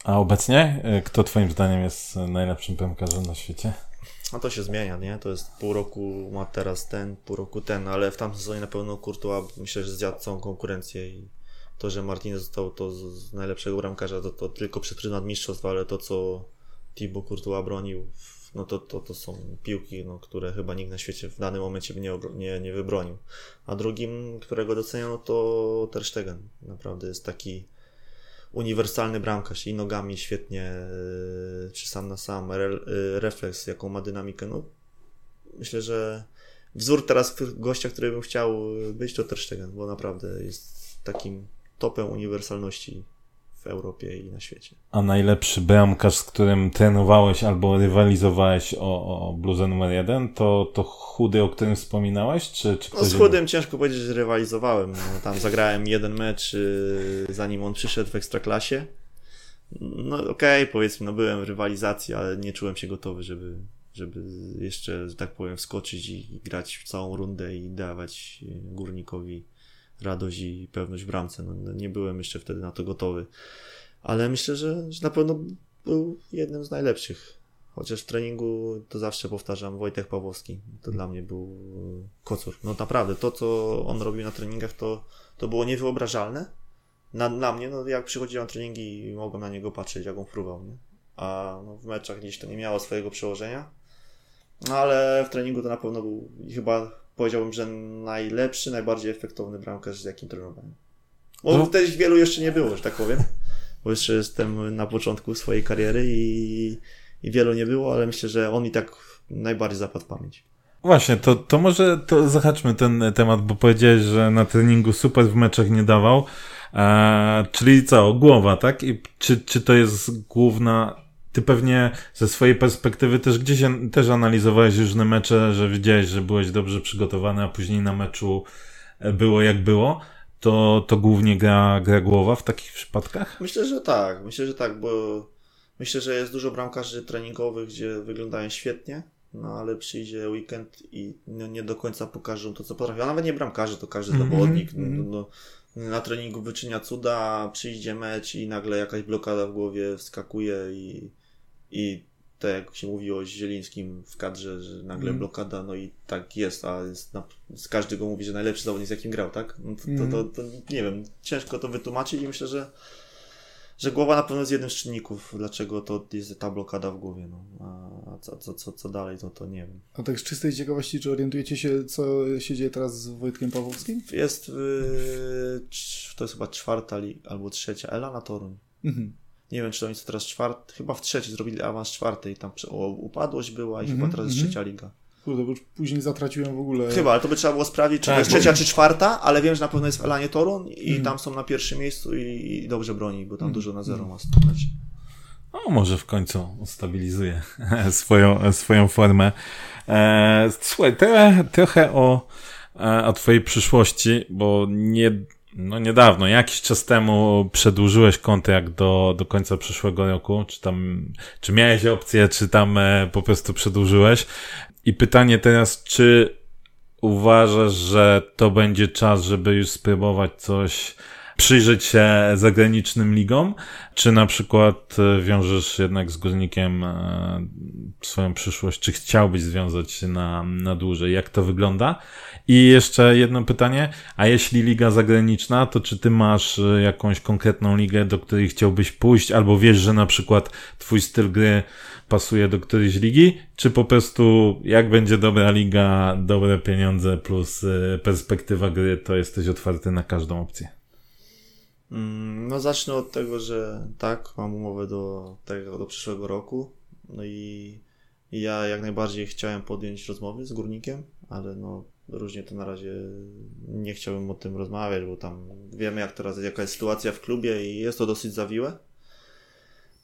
A obecnie e, kto twoim zdaniem jest najlepszym piłkarzem na świecie? No to się zmienia, nie? To jest pół roku ma teraz ten, pół roku ten, ale w tamtym sezonie na pewno Courtois myślę, że zjadł całą konkurencję i to, że Martinez został to z najlepszego bramkarza, to, to tylko przez pryzmat mistrzostwa, ale to, co Thibaut Courtois bronił, no to, to, to są piłki, no, które chyba nikt na świecie w danym momencie by nie, nie, nie wybronił. A drugim, którego doceniano, to Ter Stegen. Naprawdę jest taki uniwersalny bramkarz i nogami świetnie, e, czy sam na sam, re, e, refleks, jaką ma dynamikę. No, myślę, że wzór teraz gościa, który bym chciał być, to Ter Stegen, bo naprawdę jest takim topem uniwersalności w Europie i na świecie. A najlepszy bramkarz, z którym trenowałeś albo rywalizowałeś o, o bluzę numer jeden, to, to chudy, o którym wspominałeś? Czy, czy no, z chudym ciężko powiedzieć, że rywalizowałem. No, tam zagrałem jeden mecz, y, zanim on przyszedł w Ekstraklasie. No okej, okay, powiedzmy, no byłem w rywalizacji, ale nie czułem się gotowy, żeby żeby jeszcze, że tak powiem, wskoczyć i grać w całą rundę i dawać górnikowi radość i pewność w bramce. No, no, nie byłem jeszcze wtedy na to gotowy. Ale myślę, że, że na pewno był jednym z najlepszych. Chociaż w treningu to zawsze powtarzam, Wojtek Pawłowski. To dla mnie był kocur. No naprawdę, to co on robił na treningach, to, to było niewyobrażalne. Na, dla mnie, no jak przychodziłem na treningi mogłem na niego patrzeć, jak on fruwał, nie? A no, w meczach gdzieś to nie miało swojego przełożenia. No ale w treningu to na pewno był chyba powiedziałbym, że najlepszy, najbardziej efektowny bramkarz, z jakim trenowałem. Bo no. też wielu jeszcze nie było, że tak powiem. Bo jeszcze jestem na początku swojej kariery i, i wielu nie było, ale myślę, że on mi tak najbardziej zapadł pamięć. Właśnie, to, to może to zahaczmy ten temat, bo powiedziałeś, że na treningu super w meczach nie dawał. Eee, czyli co, głowa, tak? I czy, czy to jest główna ty pewnie ze swojej perspektywy też gdzieś też analizowałeś różne mecze, że widziałeś, że byłeś dobrze przygotowany, a później na meczu e, było jak było. To, to głównie gra, gra głowa w takich przypadkach? Myślę, że tak. Myślę, że tak, bo myślę, że jest dużo bramkarzy treningowych, gdzie wyglądają świetnie, no ale przyjdzie weekend i no, nie do końca pokażą to, co potrafią. A nawet nie bramkarzy, to każdy mhm, zawodnik. Mm -hmm. no, no, na treningu wyczynia cuda, przyjdzie mecz i nagle jakaś blokada w głowie wskakuje i i tak jak się mówiło o Zielińskim w kadrze, że nagle mm. blokada, no i tak jest, a jest na, każdy go mówi, że najlepszy zawodnik z jakim grał, tak? No to, mm. to, to, to, nie wiem, ciężko to wytłumaczyć i myślę, że że głowa na pewno jest jednym z czynników, dlaczego to jest ta blokada w głowie, no. A co, co, co, co dalej, to, to nie wiem. A tak z czystej ciekawości, czy orientujecie się, co się dzieje teraz z Wojtkiem Pawłowskim? Jest, yy, to jest chyba czwarta albo trzecia Ela na Toruń. Mhm nie wiem, czy to jest teraz czwarty, chyba w trzeciej zrobili awans czwarty i tam o, upadłość była i mm -hmm, chyba teraz jest mm -hmm. trzecia liga. Kurde, bo już później zatraciłem w ogóle. Chyba, ale to by trzeba było sprawdzić, czy tak, to jest trzecia, czy czwarta, ale wiem, że na pewno jest w Elanie Torun i mm. tam są na pierwszym miejscu i, i dobrze broni, bo tam mm. dużo na zero ma stać. No, może w końcu ustabilizuje [laughs] swoją, swoją formę. E, słuchaj, trochę, trochę o, e, o twojej przyszłości, bo nie, no niedawno, jakiś czas temu przedłużyłeś kontrakt do, do końca przyszłego roku, czy tam, czy miałeś opcję, czy tam e, po prostu przedłużyłeś. I pytanie teraz, czy uważasz, że to będzie czas, żeby już spróbować coś, przyjrzeć się zagranicznym ligom, czy na przykład e, wiążesz jednak z górnikiem e, swoją przyszłość, czy chciałbyś związać się na, na dłużej? Jak to wygląda? I jeszcze jedno pytanie, a jeśli liga zagraniczna, to czy ty masz e, jakąś konkretną ligę, do której chciałbyś pójść, albo wiesz, że na przykład twój styl gry pasuje do którejś ligi, czy po prostu jak będzie dobra liga, dobre pieniądze plus perspektywa gry, to jesteś otwarty na każdą opcję? Mm, no zacznę od tego, że tak, mam umowę do tego, do przyszłego roku. No i ja jak najbardziej chciałem podjąć rozmowy z górnikiem, ale no różnie to na razie nie chciałbym o tym rozmawiać, bo tam wiemy jak teraz, jaka jest sytuacja w klubie i jest to dosyć zawiłe.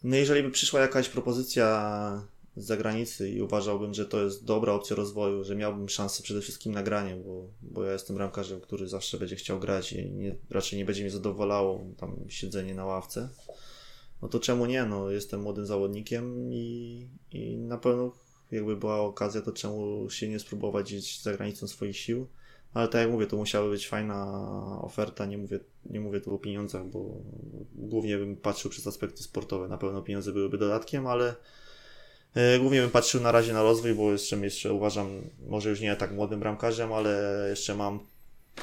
No jeżeli by przyszła jakaś propozycja z zagranicy i uważałbym, że to jest dobra opcja rozwoju, że miałbym szansę przede wszystkim na granie, bo, bo ja jestem ramkarzem, który zawsze będzie chciał grać i nie, raczej nie będzie mnie zadowalało tam siedzenie na ławce. No to czemu nie? No, jestem młodym zawodnikiem i, i na pewno jakby była okazja, to czemu się nie spróbować gdzieś za granicą swoich sił. Ale tak jak mówię, to musiała być fajna oferta, nie mówię, nie mówię tu o pieniądzach, bo głównie bym patrzył przez aspekty sportowe. Na pewno pieniądze byłyby dodatkiem, ale E, głównie bym patrzył na razie na rozwój, bo jeszcze, jeszcze uważam, może już nie tak młodym bramkarzem, ale jeszcze mam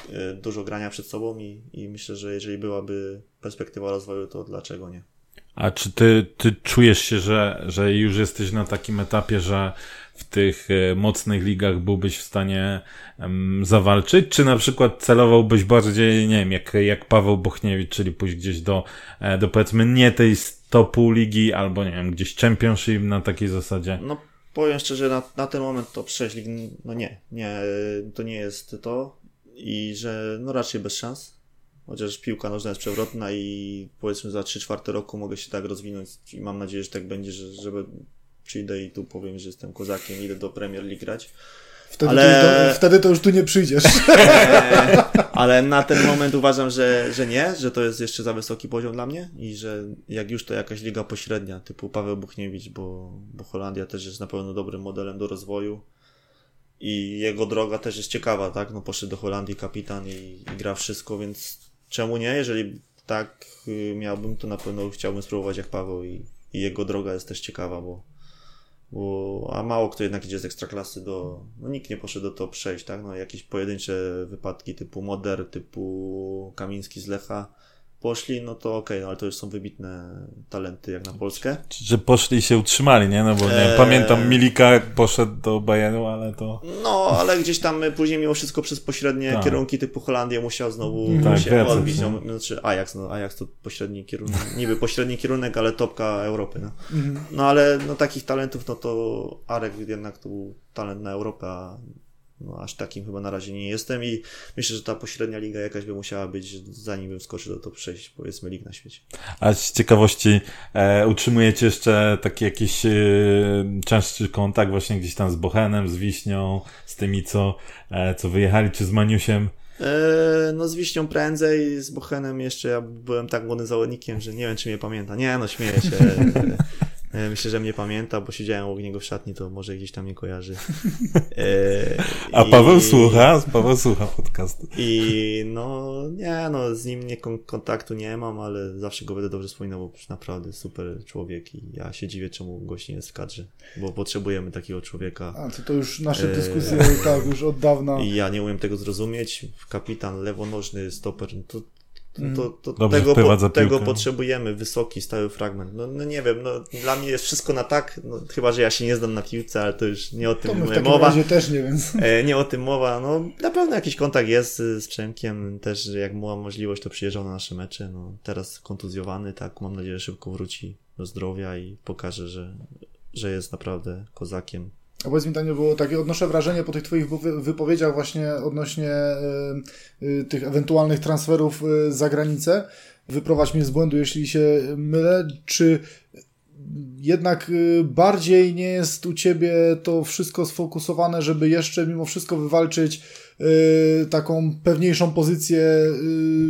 e, dużo grania przed sobą i, i myślę, że jeżeli byłaby perspektywa rozwoju, to dlaczego nie? A czy ty, ty czujesz się, że, że już jesteś na takim etapie, że w tych e, mocnych ligach byłbyś w stanie um, zawalczyć? Czy na przykład celowałbyś bardziej, nie wiem, jak, jak Paweł Bochniewicz, czyli pójść gdzieś do, do powiedzmy nie tej topu ligi albo nie wiem, gdzieś championship na takiej zasadzie? No powiem szczerze, na, na ten moment top 6 lig, no nie, nie, to nie jest to i że no raczej bez szans. Chociaż piłka nożna jest przewrotna i powiedzmy za 3 czwarte roku mogę się tak rozwinąć i mam nadzieję, że tak będzie, że żeby przyjdę i tu powiem, że jestem kozakiem, idę do Premier League grać. Wtedy, ale... to, wtedy to już tu nie przyjdziesz. [laughs] Ale na ten moment uważam, że, że nie, że to jest jeszcze za wysoki poziom dla mnie i że jak już to jakaś liga pośrednia, typu Paweł Buchniewicz, bo, bo Holandia też jest na pewno dobrym modelem do rozwoju i jego droga też jest ciekawa, tak? No poszedł do Holandii kapitan i, i gra wszystko, więc czemu nie? Jeżeli tak y, miałbym, to na pewno chciałbym spróbować jak Paweł i, i jego droga jest też ciekawa, bo, bo a mało kto jednak idzie z ekstraklasy do, no nikt nie poszedł do top 6, tak? No jakieś pojedyncze wypadki typu Moder, typu Kamiński z Lecha, poszli, no to okej, okay, no ale to już są wybitne talenty jak na Polskę. Że poszli i się utrzymali, nie? No bo nie, eee... pamiętam Milika poszedł do Bayernu, ale to... No, ale gdzieś tam później mimo wszystko przez pośrednie tak. kierunki typu Holandię musiał znowu tak, się odbić. No, znaczy Ajax, no Ajax to pośredni kierunek, [laughs] niby pośredni kierunek, ale topka Europy, no. Mhm. No ale no takich talentów, no to Arek jednak to był talent na Europę, a no, aż takim chyba na razie nie jestem i myślę, że ta pośrednia liga jakaś by musiała być, zanim bym wskoczył do top 6, powiedzmy, lig na świecie. A z ciekawości, e, utrzymujecie jeszcze taki jakiś e, częstszy kontakt właśnie gdzieś tam z Bochenem, z Wiśnią, z tymi, co, e, co wyjechali, czy z Maniusiem? E, no z Wiśnią prędzej, z Bochenem jeszcze ja byłem tak młodym zawodnikiem, że nie wiem, czy mnie pamięta. Nie, no śmieję się. [laughs] E, myślę, że mnie pamięta, bo siedziałem obok niego w szatni, to może gdzieś tam nie kojarzy. E, [laughs] A Paweł i, słucha? Paweł słucha podcastu. I no, nie, no, z nim nie, kontaktu nie mam, ale zawsze go będę dobrze wspominał, bo naprawdę super człowiek i ja się dziwię, czemu gość nie jest w kadrze, bo potrzebujemy takiego człowieka. A, to, to już nasze e, dyskusje, tak, już od dawna. I ja nie umiem tego zrozumieć. Kapitan, lewonożny stoper, to to, to, to tego, po, tego potrzebujemy, wysoki, stały fragment. No, no, nie wiem, no, dla mnie jest wszystko na tak, no, chyba, że ja się nie znam na piłce, ale to już nie o tym to w mowa. Razie też nie wiem. E, nie o tym mowa, no na pewno jakiś kontakt jest z Przemkiem, też jak była możliwość, to przyjeżdżał na nasze mecze, no teraz kontuzjowany, tak, mam nadzieję, że szybko wróci do zdrowia i pokaże, że, że jest naprawdę kozakiem a powiedz mi, było takie, odnoszę wrażenie po tych Twoich wypowiedziach właśnie odnośnie y, y, tych ewentualnych transferów y, za granicę. Wyprowadź mnie z błędu, jeśli się mylę. Czy jednak bardziej nie jest u Ciebie to wszystko sfokusowane, żeby jeszcze mimo wszystko wywalczyć Y, taką pewniejszą pozycję y,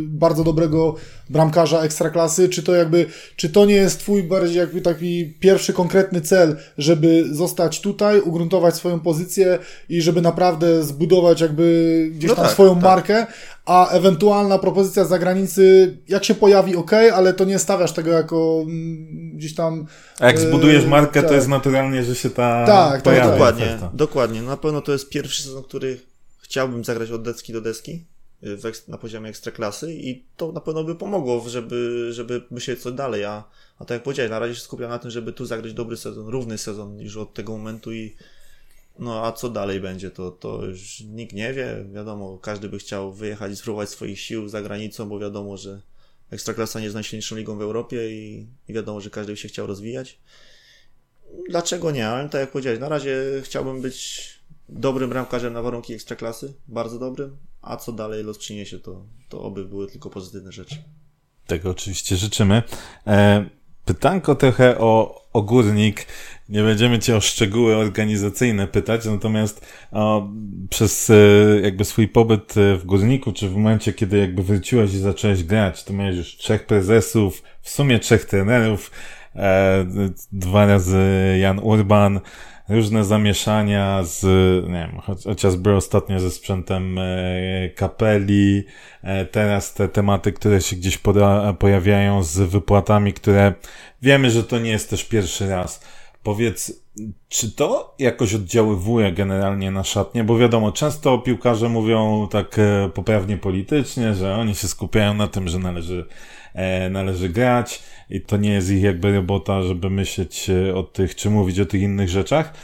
bardzo dobrego bramkarza ekstraklasy, czy to jakby, czy to nie jest twój bardziej jakby taki pierwszy konkretny cel, żeby zostać tutaj, ugruntować swoją pozycję i żeby naprawdę zbudować jakby gdzieś no tam tak, swoją tak. markę, a ewentualna propozycja z zagranicy, jak się pojawi, ok, ale to nie stawiasz tego jako mm, gdzieś tam... A jak zbudujesz y, markę, tak. to jest naturalnie, że się ta tak, pojawi. Tak, dokładnie, dokładnie. Na pewno to jest pierwszy sezon, który chciałbym zagrać od deski do deski y, na poziomie ekstraklasy i to na pewno by pomogło, żeby, żeby myśleć co dalej, a, a tak jak powiedziałeś, na razie się skupiam na tym, żeby tu zagrać dobry sezon, równy sezon już od tego momentu i no a co dalej będzie, to, to już nikt nie wie, wiadomo, każdy by chciał wyjechać i spróbować swoich sił za granicą, bo wiadomo, że Ekstraklasa nie jest najsilniejszą ligą w Europie i, i wiadomo, że każdy by się chciał rozwijać. Dlaczego nie? Ale tak jak powiedziałeś, na razie chciałbym być dobrym bramkarzem na warunki ekstraklasy, bardzo dobrym, a co dalej los przyniesie, to, to oby były tylko pozytywne rzeczy. Tego oczywiście życzymy. E, pytanko trochę o, o górnik. Nie będziemy cię o szczegóły organizacyjne pytać, natomiast o, przez e, jakby swój pobyt e, w górniku, czy w momencie, kiedy jakby wróciłeś i zacząłeś grać, to miałeś już trzech prezesów, w sumie trzech trenerów, dwa razy Jan Urban, różne zamieszania z, nie wiem, chociażby ostatnio ze sprzętem e, kapeli, e, teraz te tematy, które się gdzieś pojawiają z wypłatami, które wiemy, że to nie jest też pierwszy raz. Powiedz, czy to jakoś oddziaływuje generalnie na szatnie? Bo wiadomo, często piłkarze mówią tak e, poprawnie politycznie, że oni się skupiają na tym, że należy, należy grać i to nie jest ich jakby robota, żeby myśleć e, o tych, czy mówić o tych innych rzeczach.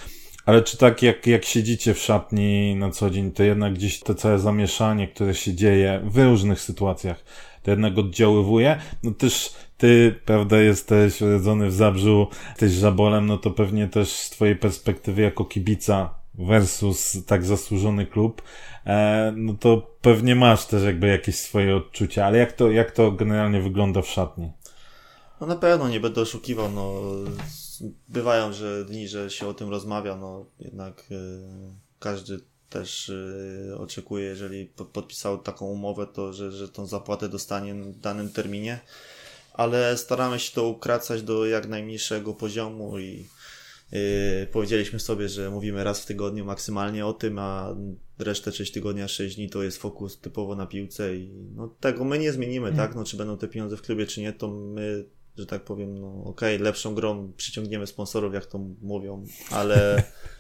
Ale czy tak jak, jak siedzicie w szatni na co dzień, to jednak gdzieś to całe zamieszanie, które się dzieje w różnych sytuacjach, to jednak oddziaływuje? No też ty, prawda, jesteś urodzony w Zabrzu, jesteś żabolem, no to pewnie też z twojej perspektywy jako kibica versus tak zasłużony klub, e, no to pewnie masz też jakby jakieś swoje odczucia, ale jak to, jak to generalnie wygląda w szatni? No na pewno nie będę oszukiwał, no bywają, że dni, że się o tym rozmawia, no jednak y, każdy, też yy, oczekuje, jeżeli podpisał taką umowę, to że, że tą zapłatę dostanie w danym terminie. Ale staramy się to ukracać do jak najmniejszego poziomu i yy, powiedzieliśmy sobie, że mówimy raz w tygodniu maksymalnie o tym, a resztę 6 tygodnia, 6 dni to jest fokus typowo na piłce i no, tego my nie zmienimy, mm. tak? No, czy będą te pieniądze w klubie, czy nie, to my że tak powiem, no okej, okay, lepszą grą przyciągniemy sponsorów, jak to mówią, ale [laughs]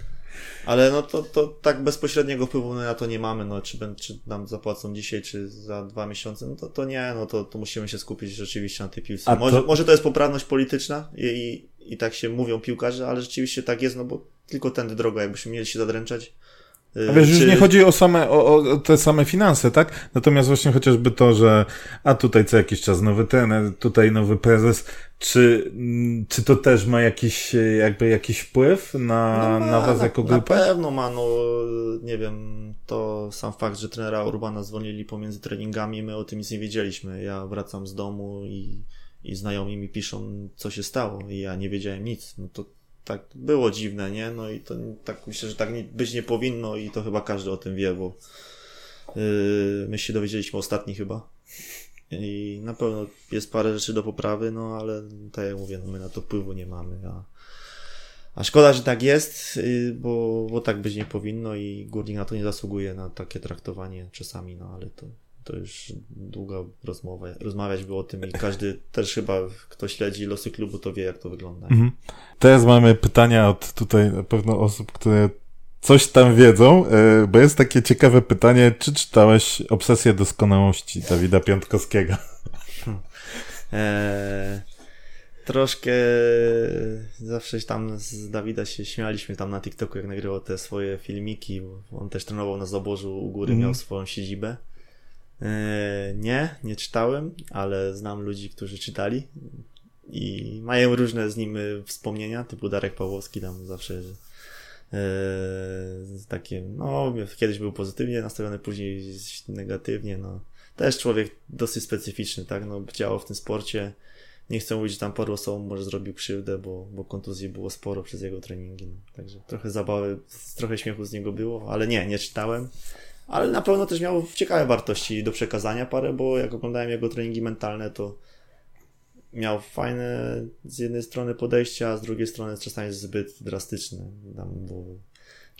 ale no to, to tak bezpośredniego wpływu na to nie mamy, no czy, czy nam zapłacą dzisiaj, czy za dwa miesiące, no to, to nie, no to, to musimy się skupić rzeczywiście na tej piłce. Może to... może to jest poprawność polityczna i, i, i tak się mówią piłkarze, ale rzeczywiście tak jest, no bo tylko tędy droga, jakbyśmy mieli się zadręczać, a wiesz, czy... już nie chodzi o same, o, o, te same finanse, tak? Natomiast właśnie chociażby to, że a tutaj co jakiś czas nowy trener, tutaj nowy prezes, czy, czy to też ma jakiś, jakby jakiś wpływ na, no ma, na was jako grupę? Na pewno ma, no nie wiem, to sam fakt, że trenera Urbana zwolnili pomiędzy treningami, my o tym nic nie wiedzieliśmy. Ja wracam z domu i, i znajomi mi piszą, co się stało i ja nie wiedziałem nic. No to tak było dziwne, nie? No i to tak myślę, że tak nie, być nie powinno i to chyba każdy o tym wie, bo yy, my się dowiedzieliśmy ostatni chyba. I na pewno jest parę rzeczy do poprawy, no ale tak jak mówię, no my na to wpływu nie mamy, a, a szkoda, że tak jest, yy, bo, bo tak być nie powinno i górnik na to nie zasługuje na takie traktowanie czasami, no ale to to już długa rozmowa. Rozmawiać było o tym i każdy [laughs] też chyba, kto śledzi losy klubu, to wie, jak to wygląda. Mhm. Teraz mamy pytania od tutaj na pewno osób, które coś tam wiedzą, e, bo jest takie ciekawe pytanie, czy czytałeś Obsesję Doskonałości Dawida Piątkowskiego? Hmm. [laughs] Eee, troszkę zawsze tam z Dawida się śmialiśmy tam na TikToku, jak nagrywał te swoje filmiki, on też trenował na Zaborzu u góry, mm. miał swoją siedzibę. E, nie, nie czytałem, ale znam ludzi, którzy czytali i mają różne z nim wspomnienia, typu Darek Pawłowski tam zawsze e, takie, no kiedyś był pozytywnie nastawiony, później negatywnie, no. Też człowiek dosyć specyficzny, tak, no działał w tym sporcie, nie chcę mówić, że tam paru osobom może zrobił krzywdę, bo, bo kontuzji było sporo przez jego treningi, no. także trochę zabawy, trochę śmiechu z niego było, ale nie, nie czytałem, ale na pewno też miał ciekawe wartości do przekazania parę, bo jak oglądałem jego treningi mentalne, to miał fajne z jednej strony podejścia, a z drugiej strony czasami zbyt drastyczne. Tam, bo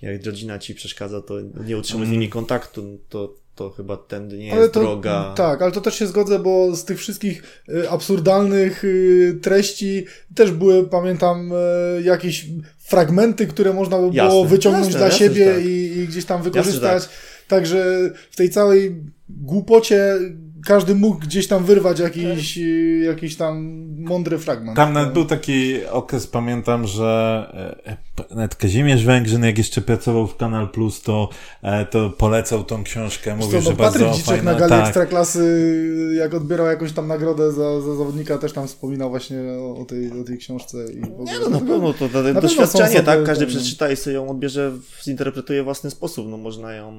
jak rodzina ci przeszkadza, to nie utrzymuj z nimi kontaktu, to, to chyba tędy nie ale jest to, droga. Tak, ale to też się zgodzę, bo z tych wszystkich y, absurdalnych y, treści też były, pamiętam, y, jakieś fragmenty, które można by było jasne, wyciągnąć jasne, dla jasne, siebie tak. i, i, gdzieś tam wykorzystać. Tak. Także w tej całej głupocie każdy mógł gdzieś tam wyrwać jakiś, tak. jakiś tam mądry fragment. Tam nawet był taki okres, pamiętam, że e, nawet Kazimierz Węgrzyn, jak jeszcze pracował w Kanal Plus, to, e, to polecał tą książkę. Mówił, no, że Patryk bardzo Dziczek fajna. na gali tak. Ekstraklasy, jak odbierał jakąś tam nagrodę za, za zawodnika, też tam wspominał właśnie o tej, o tej książce. I w ogóle, Nie, no na pewno to, to, to doświadczenie, tak? Każdy przeczyta i sobie ją odbierze, zinterpretuje w własny sposób. No można ją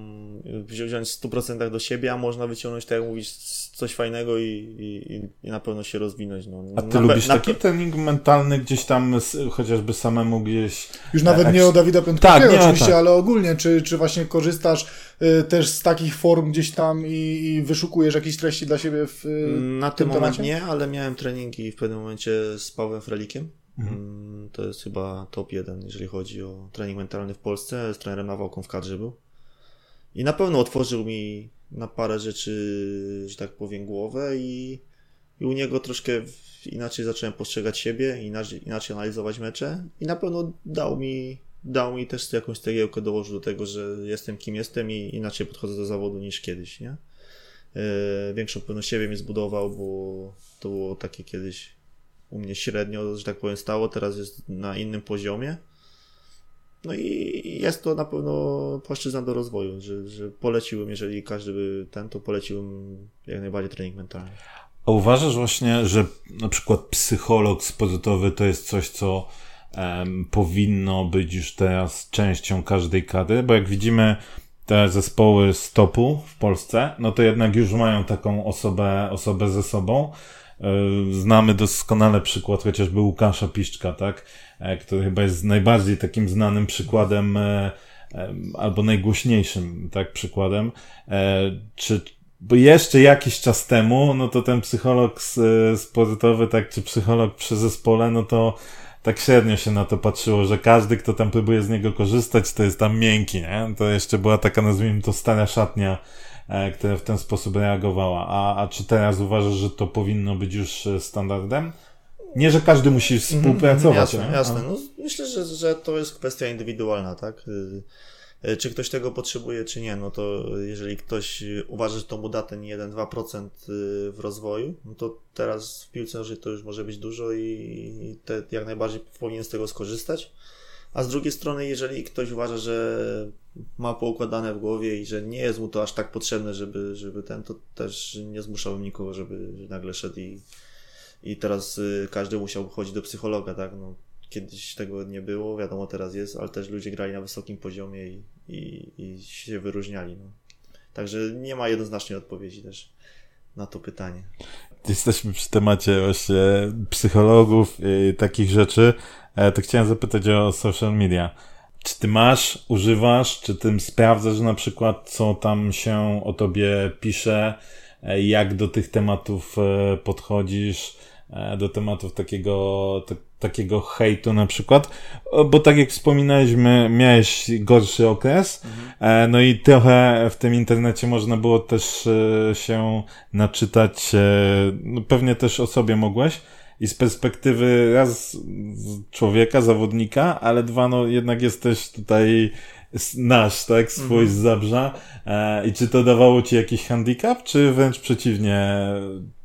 wziąć w 100% do siebie, a można wyciągnąć, tak jak mówisz, coś fajnego i, i, i na pewno się rozwinąć. No. A ty na, lubisz na, taki na... trening mentalny gdzieś tam, chociażby samemu gdzieś... Już nawet nie o Dawida Piątkowskiego tak, nie, oczywiście, tak. ale ogólnie, czy, czy właśnie korzystasz y, też z takich form gdzieś tam i, i wyszukujesz jakieś treści dla siebie w y, Na tym, tym moment nie, ale miałem treningi w pewnym momencie z Pawłem Frelikiem. Mhm. Mm, to jest chyba top jeden, jeżeli chodzi o trening mentalny w Polsce. Z trenerem Nawałką w kadrze był. I na pewno otworzył mi na parę rzeczy, że tak powiem, głowę i, i u niego troszkę inaczej zacząłem postrzegać siebie, inaczej, inaczej analizować mecze i na pewno dał mi, dał mi też jakąś cegiełkę, dołożył do tego, że jestem kim jestem i inaczej podchodzę do zawodu niż kiedyś, nie? Yy, większą pewność siebie mi zbudował, bo to było takie kiedyś u mnie średnio, że tak powiem, stało, teraz jest na innym poziomie no i jest to na pewno płaszczyzna do rozwoju, że, że poleciłbym, jeżeli każdy by ten, to poleciłbym jak najbardziej trening mentalny. A uważasz właśnie, że na przykład psycholog sportowy to jest coś, co powinno być już teraz częścią każdej kadry? Bo jak widzimy te zespoły stopu w Polsce, no to jednak już mają taką osobę, osobę ze sobą. Znamy doskonale przykład chociażby Łukasza Piszczka, tak? E, który chyba jest najbardziej takim znanym przykładem e, albo najgłośniejszym, tak, przykładem. E, czy, bo jeszcze jakiś czas temu, no to ten psycholog sportowy, tak, czy psycholog przy zespole, no to tak średnio się na to patrzyło, że każdy, kto tam próbuje z niego korzystać, to jest tam miękki, nie? To jeszcze była taka, nazwijmy to, stara szatnia, e, która w ten sposób reagowała. A, a czy teraz uważasz, że to powinno być już e, standardem? Nie, że każdy musi współpracować. Jasne, jasne. No, myślę, że, że to jest kwestia indywidualna, tak? Y, czy ktoś tego potrzebuje, czy nie, no to jeżeli ktoś uważa, że to mu da ten 1-2% y, w rozwoju, no to teraz w piłce nożnej to już może być dużo i te, jak najbardziej powinien z tego skorzystać. A z drugiej strony, jeżeli ktoś uważa, że ma poukładane w głowie i że nie jest mu to aż tak potrzebne, żeby, żeby ten, to też nie zmuszałbym nikogo, żeby nagle szedł i i teraz y, każdy musiał chodzić do psychologa, tak? No, kiedyś tego nie było, wiadomo teraz jest, ale też ludzie grali na wysokim poziomie i, i, i się wyróżniali. No. Także nie ma jednoznacznej odpowiedzi też na to pytanie. Jesteśmy przy temacie właśnie psychologów i takich rzeczy. E, to chciałem zapytać o social media. Czy ty masz, używasz, czy tym sprawdzasz na przykład, co tam się o tobie pisze, e, jak do tych tematów e, podchodzisz? Do tematów takiego, t- takiego hejtu na przykład, bo tak jak wspominaliśmy, miałeś gorszy okres, mhm. E, no i trochę w tym internecie można było też e, się naczytać, no pewnie też o sobie mogłeś, i z perspektywy raz człowieka, zawodnika, ale dwa, no jednak jesteś tutaj nasz, tak, swój mhm. z Zabrza. E, I czy to dawało ci jakiś handicap, czy wręcz przeciwnie,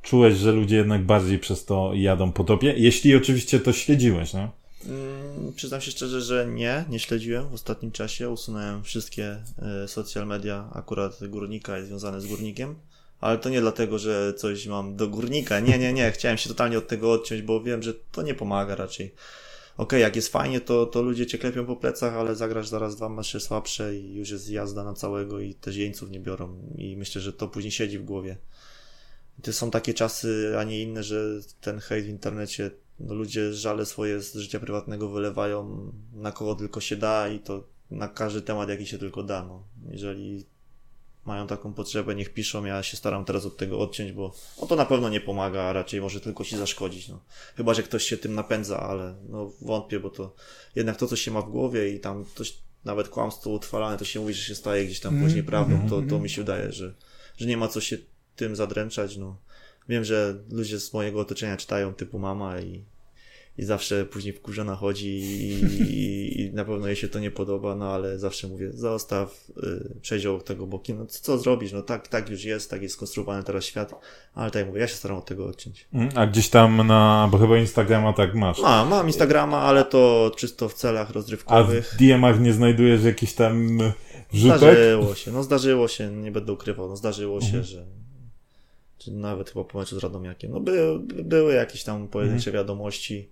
czułeś, że ludzie jednak bardziej przez to jadą po tobie? Jeśli oczywiście to śledziłeś, no? Mm, przyznam się szczerze, że nie, nie śledziłem w ostatnim czasie. Usunąłem wszystkie y, social media, akurat górnika i związane z górnikiem. Ale to nie dlatego, że coś mam do górnika. Nie, nie, nie. Chciałem się totalnie od tego odciąć, bo wiem, że to nie pomaga raczej okej, okay, jak jest fajnie, to, to ludzie cię klepią po plecach, ale zagrasz zaraz dwa mecze słabsze i już jest jazda na całego i też jeńców nie biorą. I myślę, że to później siedzi w głowie. to są takie czasy, a nie inne, że ten hejt w internecie, no ludzie żale swoje z życia prywatnego wylewają na kogo tylko się da i to na każdy temat, jaki się tylko da. No. Jeżeli mają taką potrzebę, niech piszą. Ja się staram teraz od tego odciąć, bo no to na pewno nie pomaga, a raczej może tylko ci zaszkodzić. No. Chyba, że ktoś się tym napędza, ale no wątpię, bo to jednak to, co się ma w głowie i tam coś, nawet kłamstwo utrwalane, to się mówi, że się staje gdzieś tam później mm, prawdą, to, to mhm. mi się wydaje, że, że nie ma co się tym zadręczać. No. Wiem, że ludzie z mojego otoczenia czytają typu mama i i zawsze później wkurzona chodzi i, i, i, na pewno jej się to nie podoba, no ale zawsze mówię, zostaw, y, przejdź obok tego bokiem, no co, zrobisz, no tak, tak już jest, tak jest skonstruowany teraz świat, ale tak jak mówię, ja się staram od tego odciąć. Mm, a gdzieś tam na, bo chyba Instagrama tak masz. Ma, mam Instagrama, ale to czysto w celach rozrywkowych. A w DM-ach nie znajdujesz jakichś tam wrzutek? Zdarzyło się, no zdarzyło się, nie będę ukrywał, no zdarzyło mhm. się, że czy nawet chyba po meczu z Radomiakiem, no były, były jakieś tam pojedyncze mhm. wiadomości,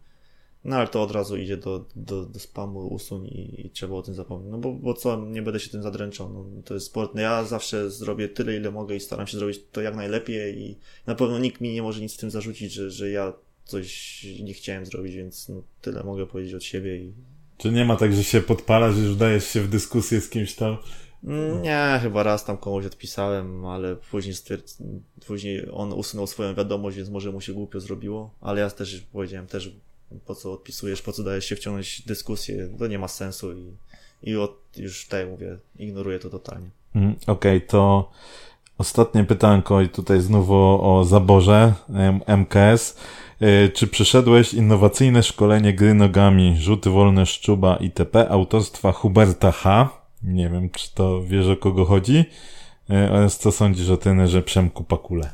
no ale to od razu idzie do, do, do spamu, usuń i, i, trzeba o tym zapomnieć. No bo, bo co, nie będę się tym zadręczał. No, to jest sport. No, ja zawsze zrobię tyle, ile mogę i staram się zrobić to jak najlepiej i na pewno nikt mi nie może nic z tym zarzucić, że, że ja coś nie chciałem zrobić, więc no, tyle mogę powiedzieć od siebie. I... Czy nie ma tak, że się podpalasz, że już dajesz się w dyskusję z kimś tam? Mm, nie, chyba raz tam komuś odpisałem, ale później, później on usunął swoją wiadomość, więc może mu się głupio zrobiło, ale ja też powiedziałem, też po co odpisujesz, po co dajesz się wciągnąć w dyskusję, to nie ma sensu i, i od, już jak mówię, ignoruję to totalnie. Mm, Okej, okay, to ostatnie pytanko i tutaj znowu o zaborze MKS. Y, czy przeszedłeś innowacyjne szkolenie gry nogami, rzuty wolne szczuba itp. autorstwa Huberta H. Nie wiem, czy to wiesz o kogo chodzi. Y, oraz co sądzisz o trenerze Przemku Pakule?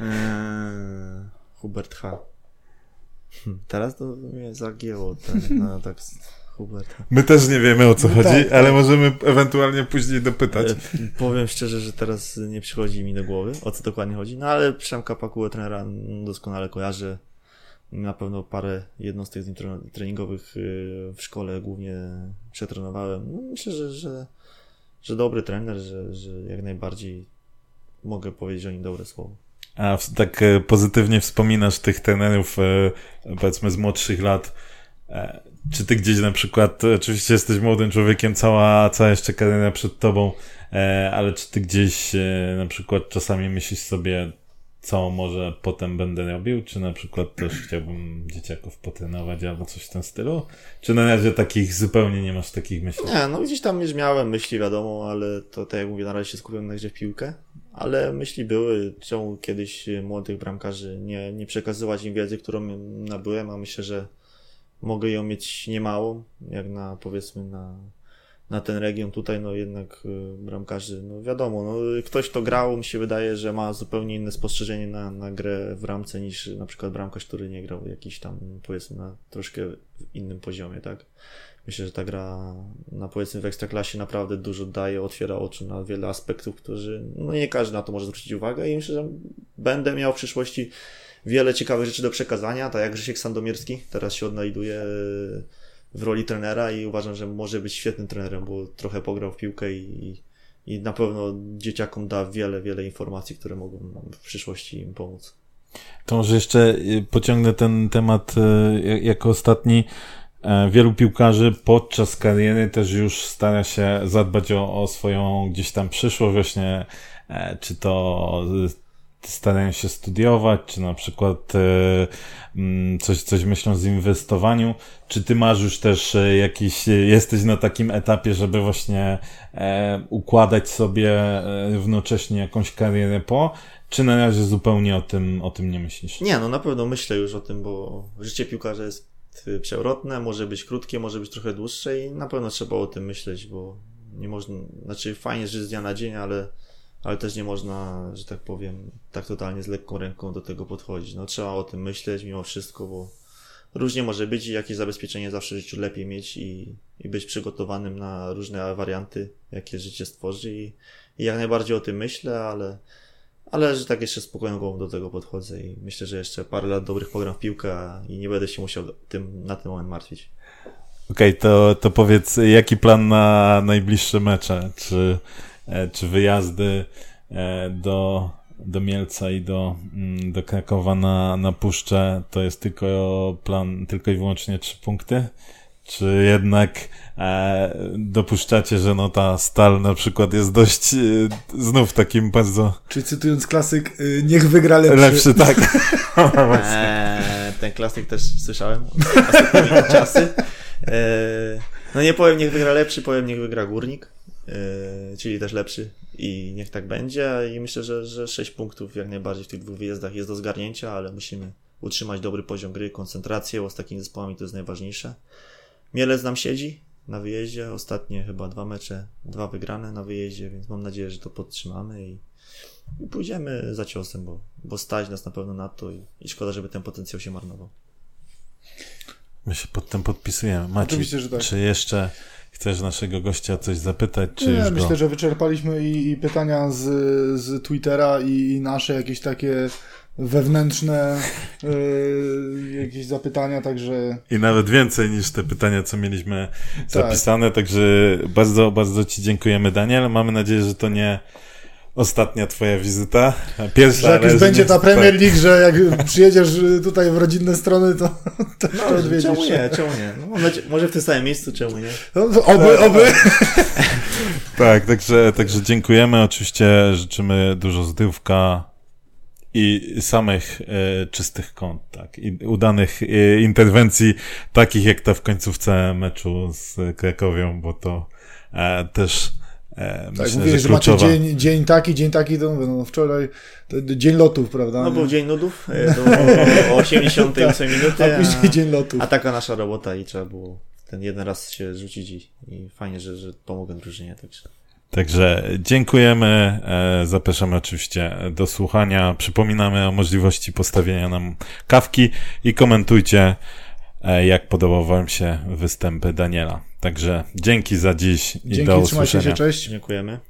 Eee, Hubert H. Teraz to mnie zagięło ten, no, [laughs] tak Hubert. My też nie wiemy o co no chodzi, tak, ale tak. możemy ewentualnie później dopytać. E, powiem szczerze, że teraz nie przychodzi mi do głowy, o co dokładnie chodzi, no ale Przemka Pakułę trenera doskonale kojarzę. Na pewno parę jednostek treningowych y, w szkole głównie przetrenowałem. No, myślę, że, że, że dobry trener, że, że jak najbardziej mogę powiedzieć o nim dobre słowo. A tak e, pozytywnie wspominasz tych trenerów, e, powiedzmy z młodszych lat, E, czy ty gdzieś na przykład, oczywiście jesteś młodym człowiekiem, cała, cała jeszcze kariera przed tobą, ale czy ty gdzieś na przykład czasami myślisz sobie, co może potem będę robił, czy na przykład też chciałbym dzieciaków potrenować albo coś w tym stylu? Czy na razie takich zupełnie nie masz takich myśli? Nie, no gdzieś tam już miałem myśli, wiadomo, ale to tak jak mówię, na razie się skupiłem na grze w piłkę, ale myśli były, czemu kiedyś młodych bramkarzy. Nie, nie przekazywać im wiedzy, którą nabyłem, a myślę, że mogę ją mieć niemało, jak na powiedzmy na, na ten region tutaj, no jednak y, bramkarzy, no wiadomo, no ktoś to grał, mi się wydaje, że ma zupełnie inne spostrzeżenie na, na grę w ramce niż na przykład bramkarz, który nie grał jakiś tam powiedzmy na troszkę innym poziomie, tak? Myślę, że ta gra na powiedzmy w Ekstraklasie naprawdę dużo daje, otwiera oczy na wiele aspektów, którzy, no nie każdy na to może zwrócić uwagę i myślę, że będę miał w przyszłości wiele ciekawych rzeczy do przekazania, tak jak Grzesiek Sandomierski teraz się odnajduje e, w roli trenera i uważam, że może być świetnym trenerem, bo trochę pograł w piłkę i, i na pewno dzieciakom da wiele, wiele informacji, które mogą w przyszłości im pomóc. To może jeszcze e, pociągnę ten temat e, jako ostatni. Wielu piłkarzy podczas kariery też już stara się zadbać o, o swoją gdzieś tam przyszłość, właśnie czy to starają się studiować, czy na przykład e, mm, coś, coś myślą z inwestowaniu, czy ty masz już też e, jakiś, e, jesteś na takim etapie, żeby właśnie układać sobie równocześnie jakąś karierę po, czy na razie zupełnie o tym, o tym nie myślisz? Nie, no na pewno myślę już o tym, bo życie piłkarza jest przewrotne, może być krótkie, może być trochę dłuższe i na pewno trzeba o tym myśleć, bo nie można, znaczy fajnie żyć z dnia na dzień, ale ale też nie można, że tak powiem, tak totalnie z lekką ręką do tego podchodzić. No trzeba o tym myśleć mimo wszystko, bo różnie może być i jakieś zabezpieczenie zawsze w życiu lepiej mieć i, i być przygotowanym na różne warianty, jakie życie stworzy i, i jak najbardziej o tym myślę, ale, ale że tak jeszcze spokojną głową do tego podchodzę i myślę, że jeszcze parę lat dobrych pogram w piłkę i nie będę się musiał tym, na ten moment martwić. Okej, okay, to, to powiedz, jaki plan na najbliższe mecze? Czy E, czy wyjazdy e, do, do Mielca i do, mm, do Krakowa na, na Puszczę to jest tylko plan, tylko i wyłącznie trzy punkty? Czy jednak e, dopuszczacie, że no ta stal na przykład jest dość e, znów takim bardzo... Czy cytując klasyk, y, niech wygra lepszy. Lepszy, tak. eee, [laughs] ten klasyk też słyszałem. czasy. Eee, no nie powiem niech wygra lepszy, powiem niech wygra górnik. Yy, czyli też lepszy i niech tak będzie i myślę, że, że 6 punktów jak najbardziej w tych dwóch wyjazdach jest do zgarnięcia, ale musimy utrzymać dobry poziom gry, koncentrację, bo z takimi zespołami to jest najważniejsze. Mielec nam siedzi na wyjeździe, ostatnie chyba dwa mecze, dwa wygrane na wyjeździe, więc mam nadzieję, że to podtrzymamy i, i pójdziemy za ciosem, bo, bo stać nas na pewno na to i, i szkoda, żeby ten potencjał się marnował. My się pod tym podpisujemy. Maciej, że tak. czy jeszcze Chcesz naszego gościa coś zapytać, czy Nie, już myślę, go... że wyczerpaliśmy i, i, pytania z, z Twittera i, i nasze jakieś takie wewnętrzne yy, jakieś zapytania, także... I nawet więcej niż te pytania, co mieliśmy tak. zapisane, także bardzo, bardzo Ci dziękujemy, Daniel. Mamy nadzieję, że to nie ostatnia twoja wizyta. Pierwsza, że jak już będzie ta Premier League, że jak przyjedziesz tutaj w rodzinne strony, to, to no, odwiedzisz. Czemu nie, czemu nie? No, może w tym samym miejscu, czemu nie? No, oby, oby. [laughs] tak, także, także dziękujemy. Oczywiście życzymy dużo zdrówka i samych e, czystych kąt, tak. I udanych e, interwencji, takich jak ta w końcówce meczu z Krakowią, bo to e, też E, tak, mówię, że, że macie dzień, dzień taki, dzień taki, to mówię, no wczoraj to dzień lotów, prawda? No był dzień nudów e, [laughs] do, o 88 tak, minuty, a później dzień lotów. A taka nasza robota i trzeba było ten jeden raz się rzucić i, i fajnie, że, że pomogę drużynie, także. Także dziękujemy, e, zapraszamy oczywiście do słuchania, przypominamy o możliwości postawienia nam kawki i komentujcie E, jak podobał Wam się występy Daniela. Także dzięki za dziś i dzięki, do usłyszenia. Się, cześć. Dziękujemy.